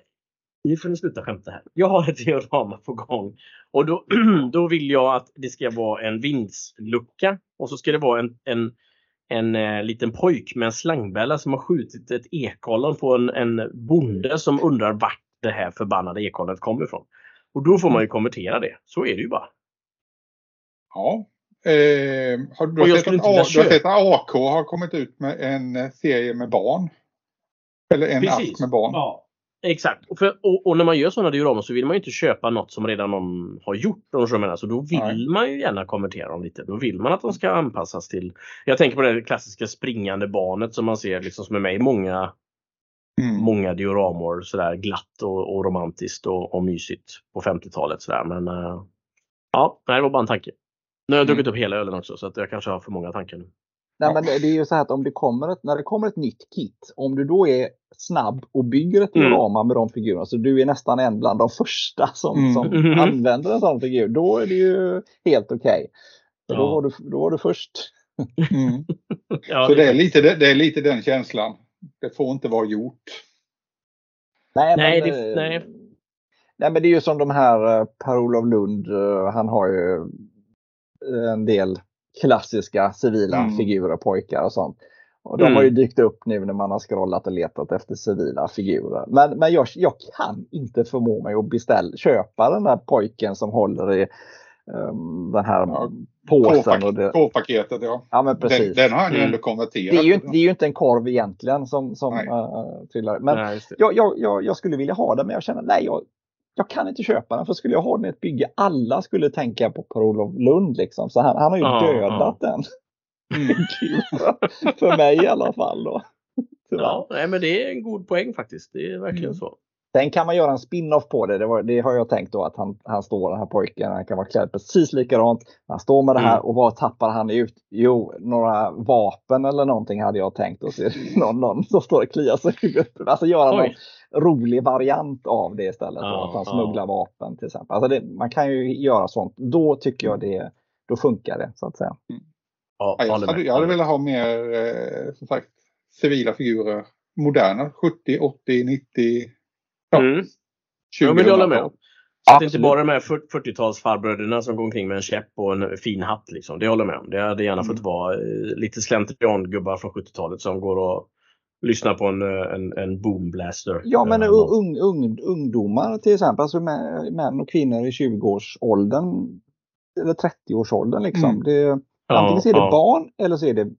nu får ni sluta skämta här. Jag har ett diorama på gång och då, då vill jag att det ska vara en vindslucka och så ska det vara en, en, en eh, liten pojk med en slangbälla som har skjutit ett ekollon på en, en bonde som undrar vart det här förbannade ekollonet kommer ifrån. Och då får man ju konvertera det. Så är det ju bara. Ja. Eh, har du, sett att, du har sett att AK har kommit ut med en serie med barn? Eller en Precis. ask med barn? Ja. Exakt. Och, för, och, och, när man gör sådana dioramer så vill man ju inte köpa något som redan någon har gjort. Så, menar. så då vill Nej. man ju gärna konvertera dem lite. Då vill man att de ska anpassas till. Jag tänker på det klassiska springande barnet som man ser liksom som är med i många mm. Många dioramor sådär glatt och, och romantiskt och, och mysigt på 50-talet sådär. Men uh, ja, det var bara en tanke. Nu har jag druckit mm. upp hela ölen också så att jag kanske har för många tankar nu. Nej, men det är ju så här att om det kommer ett, när det kommer ett nytt kit, om du då är snabb och bygger ett mm. diorama med de figurerna, så du är nästan en bland de första som, mm. som mm. använder en sån figur, då är det ju helt okej. Okay. Ja. Då, var du, då var du först. Mm. ja, så det är, lite, det, är lite den känslan. Det får inte vara gjort. Nej, nej, men, det, nej. nej men det är ju som de här eh, Per-Olof Lund, eh, han har ju en del klassiska civila mm. figurer, pojkar och sånt. Och de mm. har ju dykt upp nu när man har scrollat och letat efter civila figurer. Men, men jag, jag kan inte förmå mig att beställa, köpa den där pojken som håller i um, den här ja, påsen. K-paketet ja. ja men precis. Den, den har han ju mm. ändå konverterat. Det är, ju, det är ju inte en korv egentligen som, som uh, trillar. Men nej, jag, jag, jag, jag, skulle vilja ha den men jag känner nej jag, jag kan inte köpa den för skulle jag ha den i ett bygge, alla skulle tänka på Per-Olof Lund liksom. Så han, han har ju ah, dödat ah. den. Mm. för mig i alla fall då. Ja, nej, men det är en god poäng faktiskt. Det är verkligen mm. så. Sen kan man göra en spin-off på det. Det, var, det, har jag tänkt då att han, han står, den här pojken, han kan vara klädd precis likadant. Han står med det här mm. och vad tappar han ut? Jo, några vapen eller någonting hade jag tänkt. Och så någon, någon som står och kliar sig i. Alltså göra Oj. någon rolig variant av det istället. Ja, att han smugglar ja. vapen till exempel. Alltså det, man kan ju göra sånt. Då tycker jag det, då funkar det så att säga. Mm. Ja, jag, hade, jag hade velat ha mer eh, som sagt civila figurer. Moderna 70, 80, 90. Ja. Mm. ja, men håller med. Så att det inte bara är de här 40-talsfarbröderna som går omkring med en käpp och en fin hatt. Liksom. Det håller jag med om. Det hade gärna fått mm. vara eh, lite slentrian-gubbar från 70-talet som går och lyssnar på en, en, en boomblaster. Ja men un, un, ungdomar till exempel, alltså män och kvinnor i 20-årsåldern eller 30-årsåldern liksom. Mm. Det, antingen så är det ja. barn eller så är det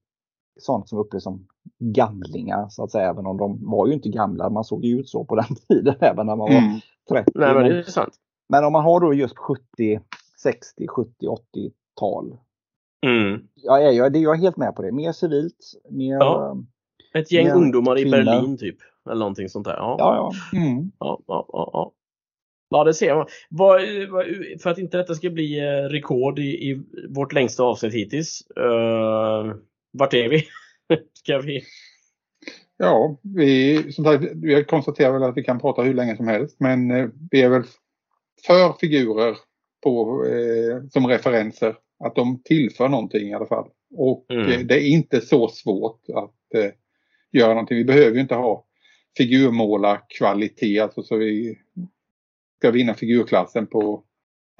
sånt som upplevs som gamlingar så att säga. Även om de var ju inte gamla, man såg ju ut så på den tiden även när man var mm. 30. Nej, men, det är sant. men om man har då just 70, 60, 70, 80-tal. Mm. Ja, jag, det, jag är helt med på det. Mer civilt, mer... Ja. Ett gäng mer ungdomar i Berlin typ. Eller någonting sånt där. Ja, ja. Ja, mm. ja, ja, ja. Ja, det ser man. För att inte detta ska bli eh, rekord i, i vårt längsta avsnitt hittills. Vart är vi? ska vi? Ja, vi, som sagt, vi konstaterar väl att vi kan prata hur länge som helst. Men eh, vi är väl för figurer på, eh, som referenser. Att de tillför någonting i alla fall. Och mm. eh, det är inte så svårt att eh, göra någonting. Vi behöver ju inte ha figurmålarkvalitet. Alltså så vi ska vinna figurklassen på,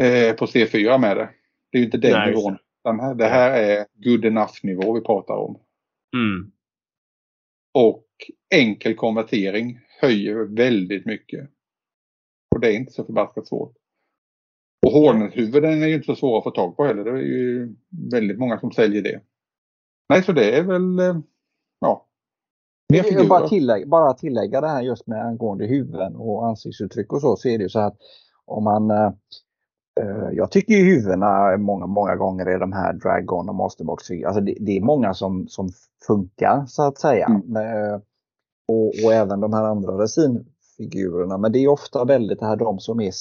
eh, på C4 med det. Det är ju inte den Nej, nivån. Den här, det här är good enough nivå vi pratar om. Mm. Och enkel konvertering höjer väldigt mycket. Och det är inte så förbaskat svårt. Och hornethuvuden är ju inte så svåra att få tag på heller. Det är ju väldigt många som säljer det. Nej, så det är väl eh, ja, mer figurer. Bara tillägga, bara tillägga det här just med angående huvuden och ansiktsuttryck och så, så är det ju så att om man eh jag tycker ju huvudena många, många gånger är de här Dragon och Masterbox. Alltså det, det, är många som, som funkar så att säga. Mm. Eh, och, och, även de här andra resinfigurerna. Men det är ofta väldigt det här de som är,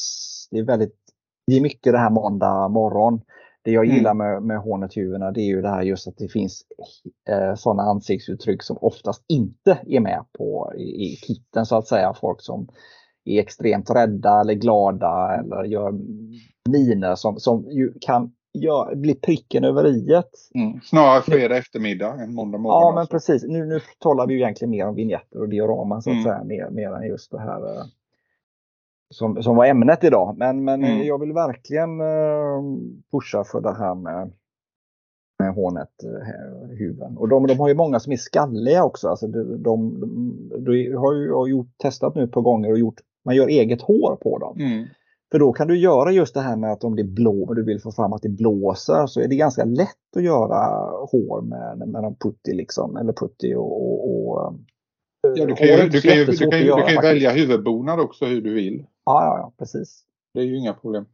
det är väldigt, det är mycket det här måndag morgon. Det jag gillar mm. med, med Hornet-huvudena det är ju det här just att det finns eh, sådana ansiktsuttryck som oftast inte är med på i, i kitten så att säga. Folk som är extremt rädda eller glada eller gör miner som, som ju kan gör, bli pricken över i. Mm. Snarare fredag eftermiddag än måndag morgon. Ja, men alltså. precis. Nu, nu talar vi ju egentligen mer om vignetter och dioraman så att mm. säga, mer, mer än just det här eh, som, som var ämnet idag. Men, men mm. jag vill verkligen uh, pusha för det här med, med Hornet-huven. Eh, och de, de har ju många som är skalliga också. Alltså de, de, de, har ju har gjort, testat nu ett par gånger och gjort, man gör eget hår på dem. Mm. För då kan du göra just det här med att om det blå, du vill få fram att det blåser så är det ganska lätt att göra hår med, med en putti liksom. Eller putti och, och, och Ja, du kan ju, du kan ju, du kan ju, du kan ju välja huvudbonad också hur du vill. Ja, ja, ja, precis. Det är ju inga problem.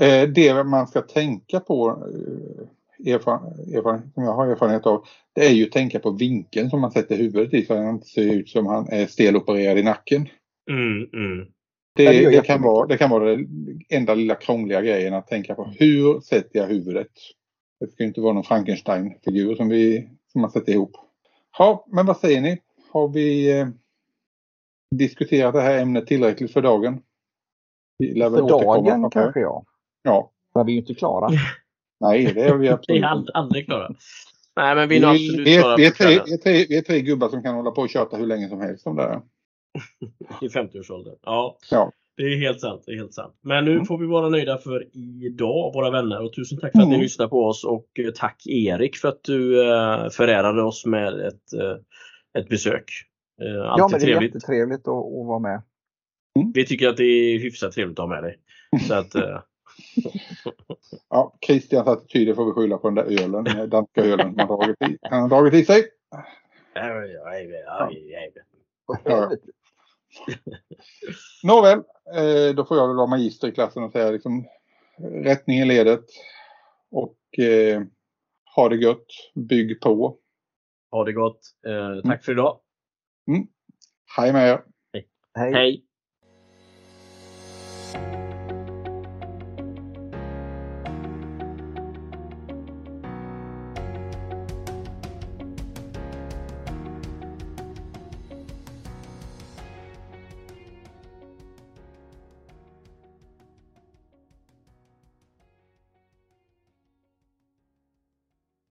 Eh, det man ska tänka på, eh, erfaren, som jag har erfarenhet av, det är ju att tänka på vinkeln som man sätter huvudet i så att han inte ser ut som han är stelopererad i nacken. Mm, mm. Det, det, det, kan vara, det kan vara den enda lilla krångliga grejen att tänka på. Hur sätter jag huvudet? Det ska inte vara någon Frankenstein-figur som, som man sätter ihop. Ja, men vad säger ni? Har vi eh, diskuterat det här ämnet tillräckligt för dagen? För dagen kanske ja. Ja. Men vi är ju inte klara. Nej, det är vi absolut Vi är aldrig klara. Nej, men vi är absolut vi, klara. Vi är, tre, vi, är tre, vi är tre gubbar som kan hålla på och köta hur länge som helst om det här. I 50-årsåldern. Ja. ja. Det är helt sant. Det är helt sant. Men nu mm. får vi vara nöjda för idag, våra vänner. Och tusen tack för att mm. ni lyssnade på oss. Och eh, tack Erik för att du uh, förärade oss med ett, uh, ett besök. Uh, ja, men det är trevligt. jättetrevligt att, att vara med. Mm. Vi tycker att det är hyfsat trevligt att ha med dig. Så att, ja, Christians attityder får vi skylla på den där ölen, den danska ölen han har dragit i, han har dragit i sig. Ja. Nåväl, eh, då får jag väl vara magister i klassen och säga liksom rättning i ledet. Och eh, ha det gött, bygg på. Ha det gott. Eh, tack mm. för idag. Mm. Hej med er. Hej. Hej.